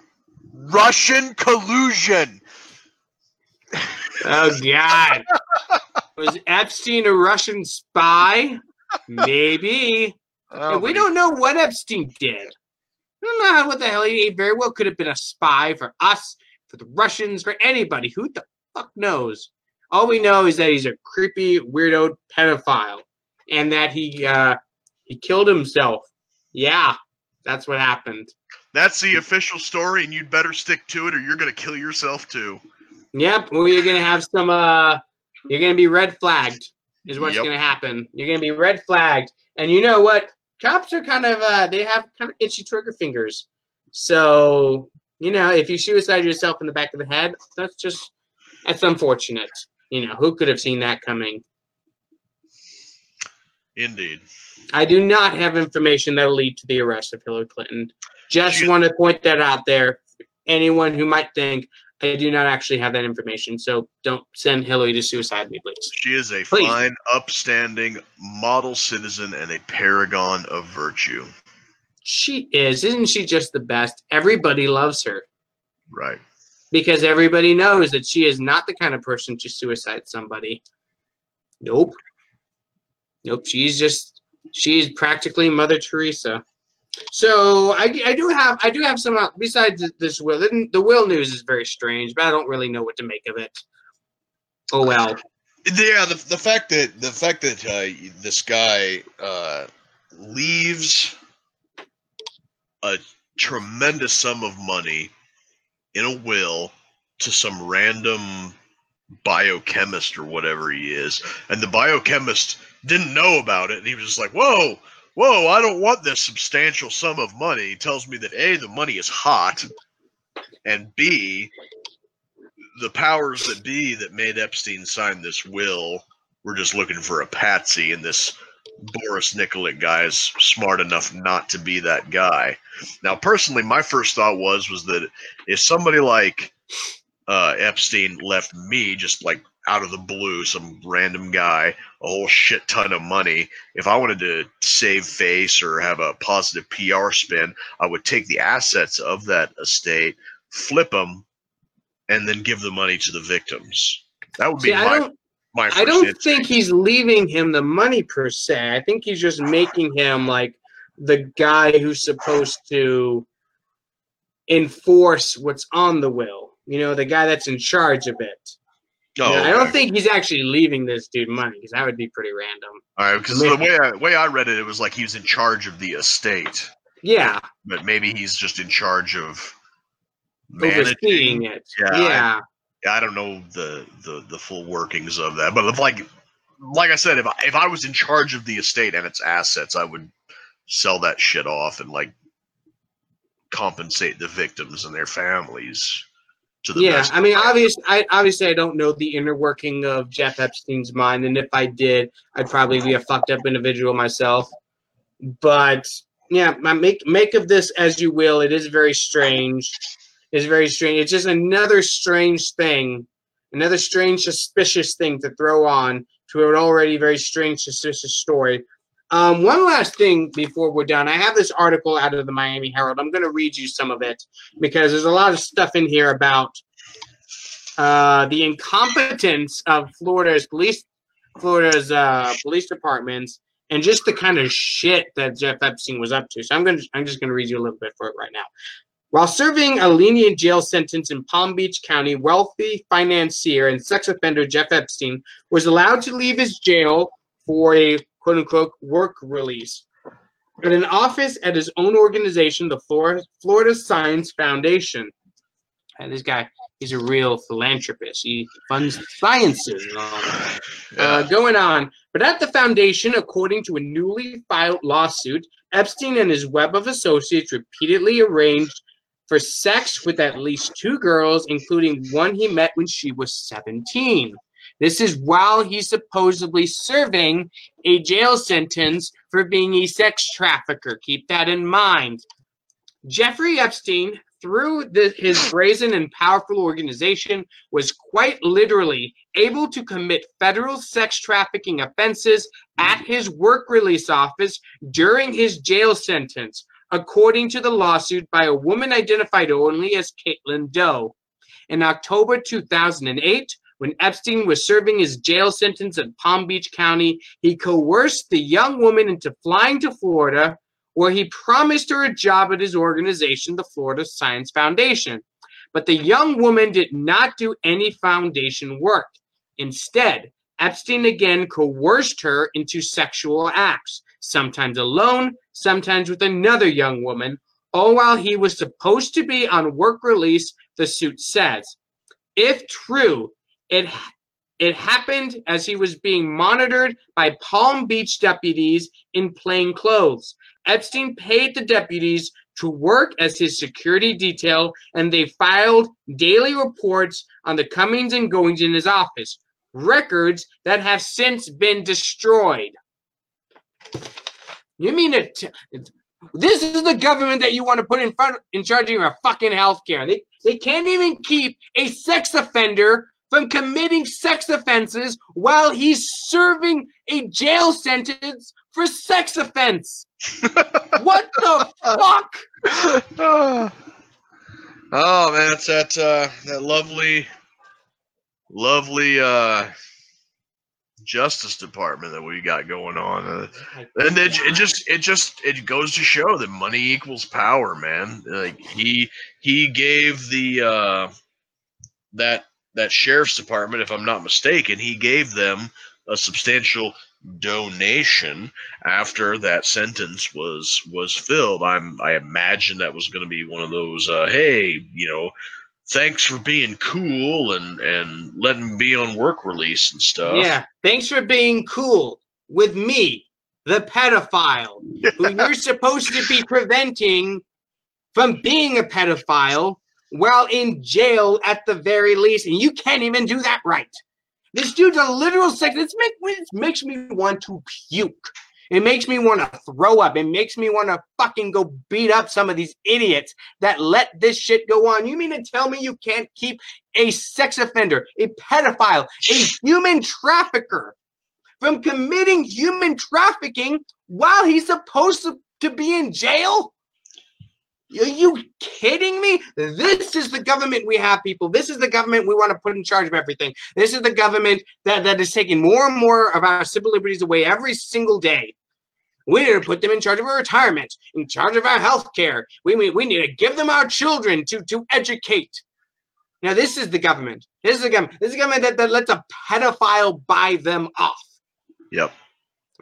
Speaker 3: Russian collusion.
Speaker 2: Oh God. Was Epstein a Russian spy? Maybe.
Speaker 3: Oh,
Speaker 2: And we don't know what Epstein did. We don't know what the hell he, he very well could have been a spy for us, for the Russians, for anybody. Who the fuck knows? All we know is that he's a creepy, weirdo pedophile, and that he uh, he killed himself. Yeah, that's what happened.
Speaker 3: That's the official story, and you'd better stick to it, or you're gonna kill yourself too.
Speaker 2: Yep, well, you're gonna have some. Uh, you're gonna be red flagged. Is what's
Speaker 3: Yep.
Speaker 2: gonna happen. You're gonna be red flagged, and you know what? Cops are kind of. Uh, they have kind of itchy trigger fingers. So you know, if you suicide yourself in the back of the head, that's just that's unfortunate. You know, who could have seen that coming?
Speaker 3: Indeed.
Speaker 2: I do not have information that'll lead to the arrest of Hillary Clinton. Just
Speaker 3: She-
Speaker 2: want to point that out there. Anyone who might think I do not actually have that information, so don't send Hillary to suicide me, please.
Speaker 3: She is a
Speaker 2: Please.
Speaker 3: fine, upstanding model citizen and a paragon of virtue.
Speaker 2: She is, isn't she just the best? Everybody loves her
Speaker 3: Right.
Speaker 2: because everybody knows that she is not the kind of person to suicide somebody. Nope. Nope. She's just she's practically Mother Teresa. So I, I do have I do have some uh, besides this will the, the will news is very strange, but I don't really know what to make of it. Oh well.
Speaker 5: Yeah, the, the fact that the fact that uh, this guy uh, leaves
Speaker 3: A tremendous sum of money in a will to some random biochemist or whatever he is, and the biochemist didn't know about it, and he was just like, "Whoa, whoa! I don't want this substantial sum of money." Tells me that a the money is hot, and b the powers that be that made Epstein sign this will were just looking for a patsy, and this Boris Nikolic guy is smart enough not to be that guy. Now, personally, my first thought was was that if somebody like uh, Epstein left me just like out of the blue, some random guy, a whole shit ton of money. If I wanted to save face or have a positive PR spin, I would take the assets of that estate, flip them, and then give the money to the victims. That would be
Speaker 2: See, I
Speaker 3: my
Speaker 2: don't
Speaker 3: my first
Speaker 2: I don't
Speaker 3: instinct.
Speaker 2: think he's leaving him the money per se. I think he's just making him like the guy who's supposed to enforce what's on the will. You know, the guy that's in charge of it.
Speaker 3: Oh,
Speaker 2: Yeah, I don't
Speaker 3: okay.
Speaker 2: think he's actually leaving this dude money because that would be pretty random.
Speaker 3: All right, because the way I, way I read it, it was like he was in charge of the estate,
Speaker 2: Yeah,
Speaker 3: but maybe he's just in charge of managing.
Speaker 2: overseeing it.
Speaker 3: Yeah, I- I don't know the, the the full workings of that, but if like like I said, if I, if I was in charge of the estate and its assets, I would sell that shit off and like compensate the victims and their families to the
Speaker 2: yeah.
Speaker 3: best.
Speaker 2: I mean, obviously, I obviously I don't know the inner working of Jeff Epstein's mind, and if I did, I'd probably be a fucked up individual myself. But yeah, my- make make of this as you will. It is very strange. It's very strange. It's just another strange thing, another strange, suspicious thing to throw on to an already very strange, suspicious story. Um, one last thing before we're done. I have this article out of the Miami Herald. I'm going to read you some of it because there's a lot of stuff in here about uh, the incompetence of Florida's police, Florida's uh, police departments, and just the kind of shit that Jeff Epstein was up to. So I'm going to, I'm just going to read you a little bit for it right now. While serving a lenient jail sentence in Palm Beach County, wealthy financier and sex offender Jeff Epstein was allowed to leave his jail for a quote unquote work release. At an office at his own organization, the Florida, Florida Science Foundation. And this guy, he's a real philanthropist. He funds sciences and all that uh, going on. But at the foundation, according to a newly filed lawsuit, Epstein and his web of associates repeatedly arranged for sex with at least two girls, including one he met when she was 17. This is while he's supposedly serving a jail sentence for being a sex trafficker. Keep that in mind. Jeffrey Epstein, through the, his brazen and powerful organization, was quite literally able to commit federal sex trafficking offenses at his work release office during his jail sentence, according to the lawsuit by a woman identified only as Caitlin Doe. In October 2008, when Epstein was serving his jail sentence in Palm Beach County, he coerced the young woman into flying to Florida, where he promised her a job at his organization, the Florida Science Foundation. But the young woman did not do any foundation work. Instead, Epstein again coerced her into sexual acts, sometimes alone, sometimes with another young woman, all while he was supposed to be on work release, the suit says. If true, it it happened as he was being monitored by Palm Beach deputies in plain clothes. Epstein paid the deputies to work as his security detail, and they filed daily reports on the comings and goings in his office, records that have since been destroyed. You mean it? This is the government that you want to put in front, in charge of your fucking healthcare. They they can't even keep a sex offender from committing sex offenses while he's serving a jail sentence for sex offense. what the fuck?
Speaker 5: oh man, it's that uh, that lovely, lovely uh,
Speaker 3: Justice Department that we got going on. Uh, and it, it just it just it goes to show that money equals power, man. Like he he gave the uh, that that sheriff's department, if I'm not mistaken, he gave them a substantial donation after that sentence was was filled. I'm I imagine that was going to be one of those uh, hey, you know, thanks for being cool and and letting me be on work release and stuff.
Speaker 2: Yeah, thanks for being cool with me, the pedophile, who you're supposed to be preventing from being a pedophile while in jail at the very least, and you can't even do that right. This dude's a literal sex. This make, makes me want to puke. It makes me want to throw up. It makes me want to fucking go beat up some of these idiots that let this shit go on. You mean to tell me you can't keep a sex offender, a pedophile, a human trafficker from committing human trafficking while he's supposed to, to be in jail? Are you kidding me? This is the government we have, people. This is the government we want to put in charge of everything. This is the government that, that is taking more and more of our civil liberties away every single day. We need to put them in charge of our retirement, in charge of our health care. We, we, we need to give them our children to, to educate. Now, this is the government. This is the government. This is the government that, that lets a pedophile buy them off.
Speaker 3: Yep.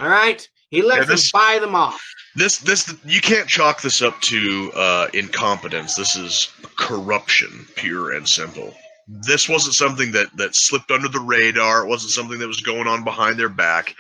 Speaker 2: All right? He lets
Speaker 3: Yeah, this-
Speaker 2: them buy them off.
Speaker 3: This this you can't chalk this up to uh, incompetence. This is corruption, pure and simple. This wasn't something that that slipped under the radar. It wasn't something that was going on behind their back.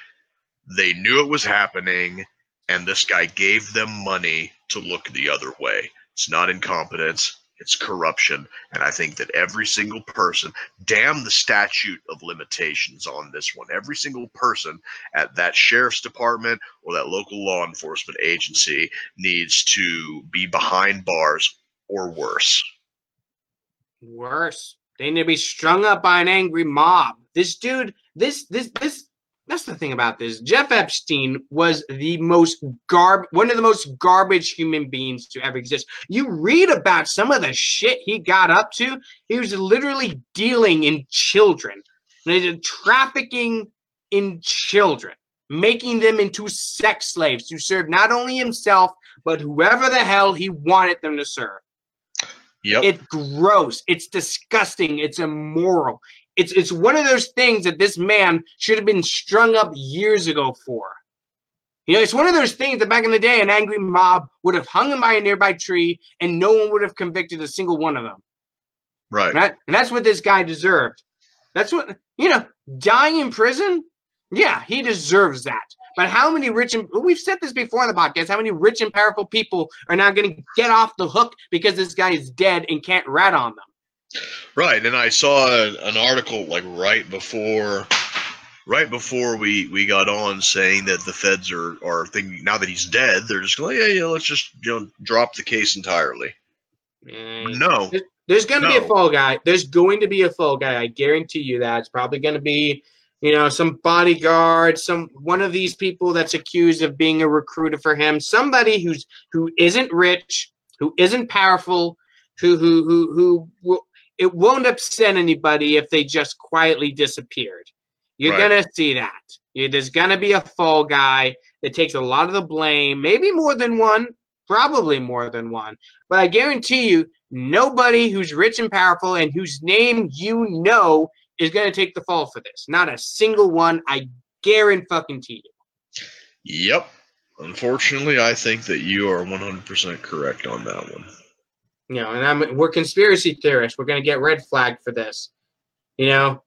Speaker 3: They knew it was happening, and this guy gave them money to look the other way. It's not incompetence. It's corruption, and I think that every single person, damn the statute of limitations on this one. Every single person at that sheriff's department or that local law enforcement agency needs to be behind bars or worse.
Speaker 2: Worse. They need to be strung up by an angry mob. This dude, this, this, this, that's the thing about this. Jeff Epstein was the most garb, one of the most garbage human beings to ever exist. You read about some of the shit he got up to. He was literally dealing in children, They did trafficking in children, making them into sex slaves to serve not only himself but whoever the hell he wanted them to serve.
Speaker 3: Yep.
Speaker 2: It's gross. It's disgusting. It's immoral. It's it's one of those things that this man should have been strung up years ago for. You know, it's one of those things that back in the day, an angry mob would have hung him by a nearby tree and no one would have convicted a single one of them.
Speaker 3: right.
Speaker 2: And, and that's what this guy deserved. That's what, you know, dying in prison, yeah, he deserves that. But how many rich and we've said this before on the podcast, how many rich and powerful people are now going to get off the hook because this guy is dead and can't rat on them?
Speaker 3: Right. And I saw an article like right before right before we we got on saying that the feds are are thinking now that he's dead, they're just going, yeah, yeah, let's just you know drop the case entirely.
Speaker 2: Mm.
Speaker 3: No.
Speaker 2: There's going to be a fall guy. There's going to be a fall guy. I guarantee you that. It's probably going to be, you know, some bodyguard, some one of these people that's accused of being a recruiter for him. Somebody who's who isn't rich, who isn't powerful, who who who who will, it won't upset anybody if they just quietly disappeared. You're
Speaker 3: Right.
Speaker 2: gonna see that. There's gonna be a fall guy that takes a lot of the blame, maybe more than one, probably more than one. But I guarantee you, nobody who's rich and powerful and whose name you know is going to take the fall for this. Not a single one. I guarantee you.
Speaker 3: Yep. Unfortunately, I think that you are 100% correct on that one.
Speaker 2: You know, and I'm we're conspiracy theorists. We're going to get red flagged for this. You know,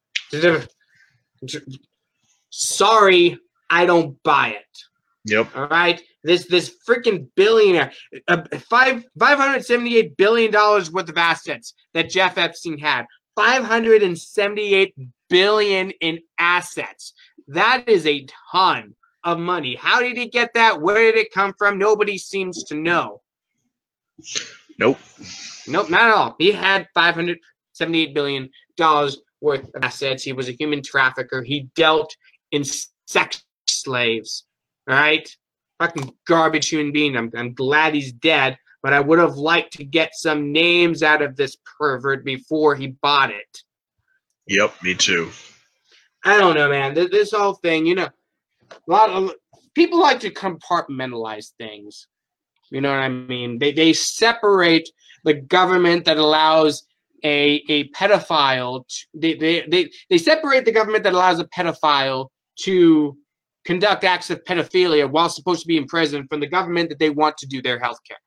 Speaker 2: sorry, I don't buy it.
Speaker 3: Yep.
Speaker 2: All right, this this freaking billionaire, uh, five five hundred seventy eight billion dollars worth of assets that Jeff Epstein had. Five hundred and seventy eight billion in assets. That is a ton of money. How did he get that? Where did it come from? Nobody seems to know.
Speaker 3: Nope.
Speaker 2: Nope, not at all. He had five hundred seventy-eight billion dollars worth of assets. He was a human trafficker. He dealt in sex slaves. All right, fucking garbage human being. I'm, I'm glad he's dead, but I would have liked to get some names out of this pervert before he bought it.
Speaker 3: Yep. Me too.
Speaker 2: I don't know, man. Th- This whole thing, you know, a lot of people like to compartmentalize things. You know what I mean? They they separate the government that allows a a pedophile. To, they, they they they separate the government that allows a pedophile to conduct acts of pedophilia while supposed to be in prison from the government that they want to do their health care.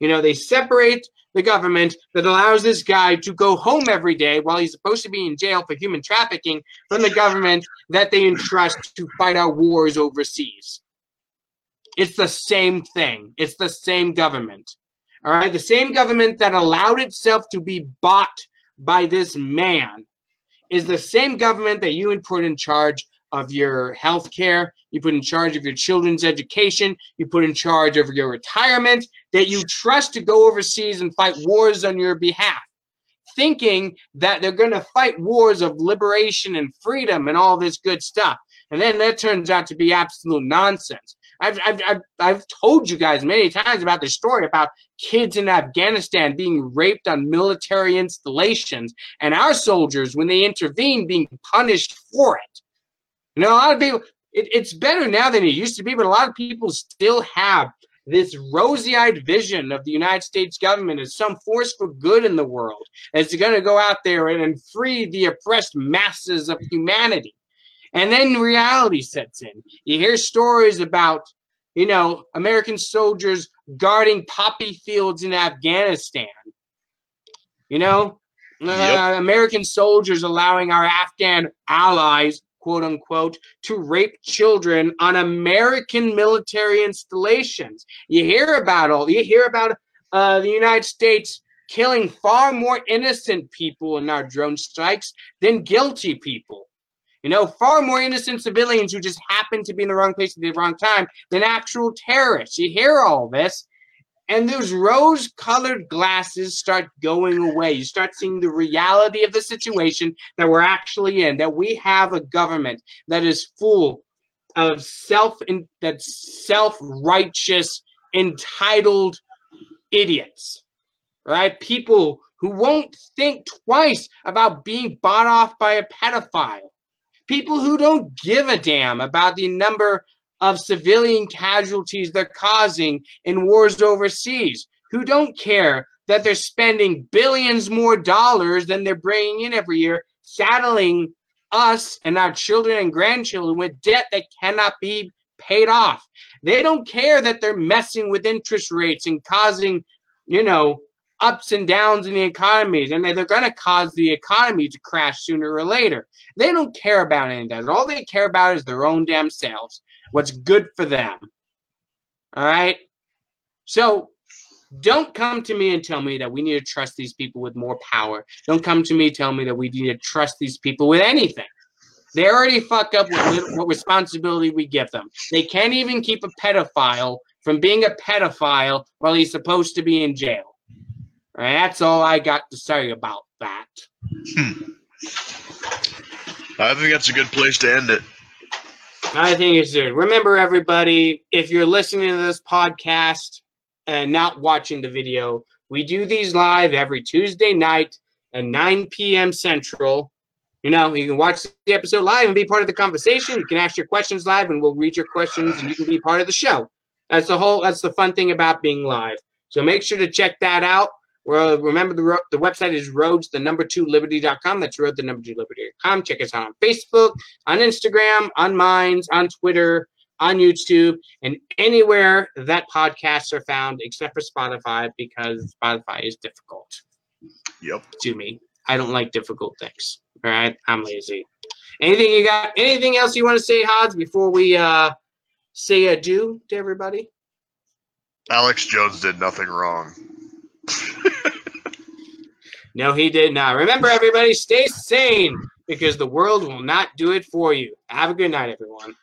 Speaker 2: You know, they separate the government that allows this guy to go home every day while he's supposed to be in jail for human trafficking from the government that they entrust to fight our wars overseas. It's the same thing. It's the same government. All right. The same government that allowed itself to be bought by this man is the same government that you put in charge of your health care, you put in charge of your children's education, you put in charge of your retirement, that you trust to go overseas and fight wars on your behalf, thinking that they're going to fight wars of liberation and freedom and all this good stuff. And then that turns out to be absolute nonsense. I've, I've, I've, I've told you guys many times about the story about kids in Afghanistan being raped on military installations and our soldiers, when they intervene, being punished for it. You know, a lot of people, it, it's better now than it used to be, but a lot of people still have this rosy-eyed vision of the United States government as some force for good in the world, as going to go out there and, and free the oppressed masses of humanity. And then reality sets in. You hear stories about, you know, American soldiers guarding poppy fields in Afghanistan. You know, uh, American soldiers allowing our Afghan allies, quote unquote, to rape children on American military installations. You hear about all, you hear about uh, the United States killing far more innocent people in our drone strikes than guilty people. You know, far more innocent civilians who just happen to be in the wrong place at the wrong time than actual terrorists. You hear all this, and those rose colored glasses start going away. You start seeing the reality of the situation that we're actually in, that we have a government that is full of self in that self-righteous, entitled idiots. Right? People who won't think twice about being bought off by a pedophile. People who don't give a damn about the number of civilian casualties they're causing in wars overseas, who don't care that they're spending billions more dollars than they're bringing in every year, saddling us and our children and grandchildren with debt that cannot be paid off. They don't care that they're messing with interest rates and causing, you know, ups and downs in the economies, and they're going to cause the economy to crash sooner or later. They don't care about any of that. All they care about is their own damn selves what's good for them. All right. So don't come to me and tell me that we need to trust these people with more power. Don't come to me and tell me that we need to trust these people with anything. They already fuck up with what responsibility we give them. They can't even keep a pedophile from being a pedophile while he's supposed to be in jail. Right, that's all I got to say about that. Hmm.
Speaker 3: I think that's a good place to end it.
Speaker 2: I think it's good. Remember, everybody, if you're listening to this podcast and not watching the video, we do these live every Tuesday night at 9 p.m. Central. You know, you can watch the episode live and be part of the conversation. You can ask your questions live, and we'll read your questions, and you can be part of the show. That's the whole. That's the fun thing about being live. So make sure to check that out. Well, remember the the website is roads the number two liberty.com. That's road the number two liberty.com. Check us out on Facebook, on Instagram, on Minds, on Twitter, on YouTube, and anywhere that podcasts are found, except for Spotify, because Spotify is difficult
Speaker 3: Yep.
Speaker 2: to me. I don't like difficult things. All right, I'm lazy. Anything you got? Anything else you want to say, Hobbs, before we uh say adieu to everybody?
Speaker 3: Alex Jones did nothing wrong.
Speaker 2: No, he did not. Remember, everybody, stay sane because the world will not do it for you. Have a good night, everyone.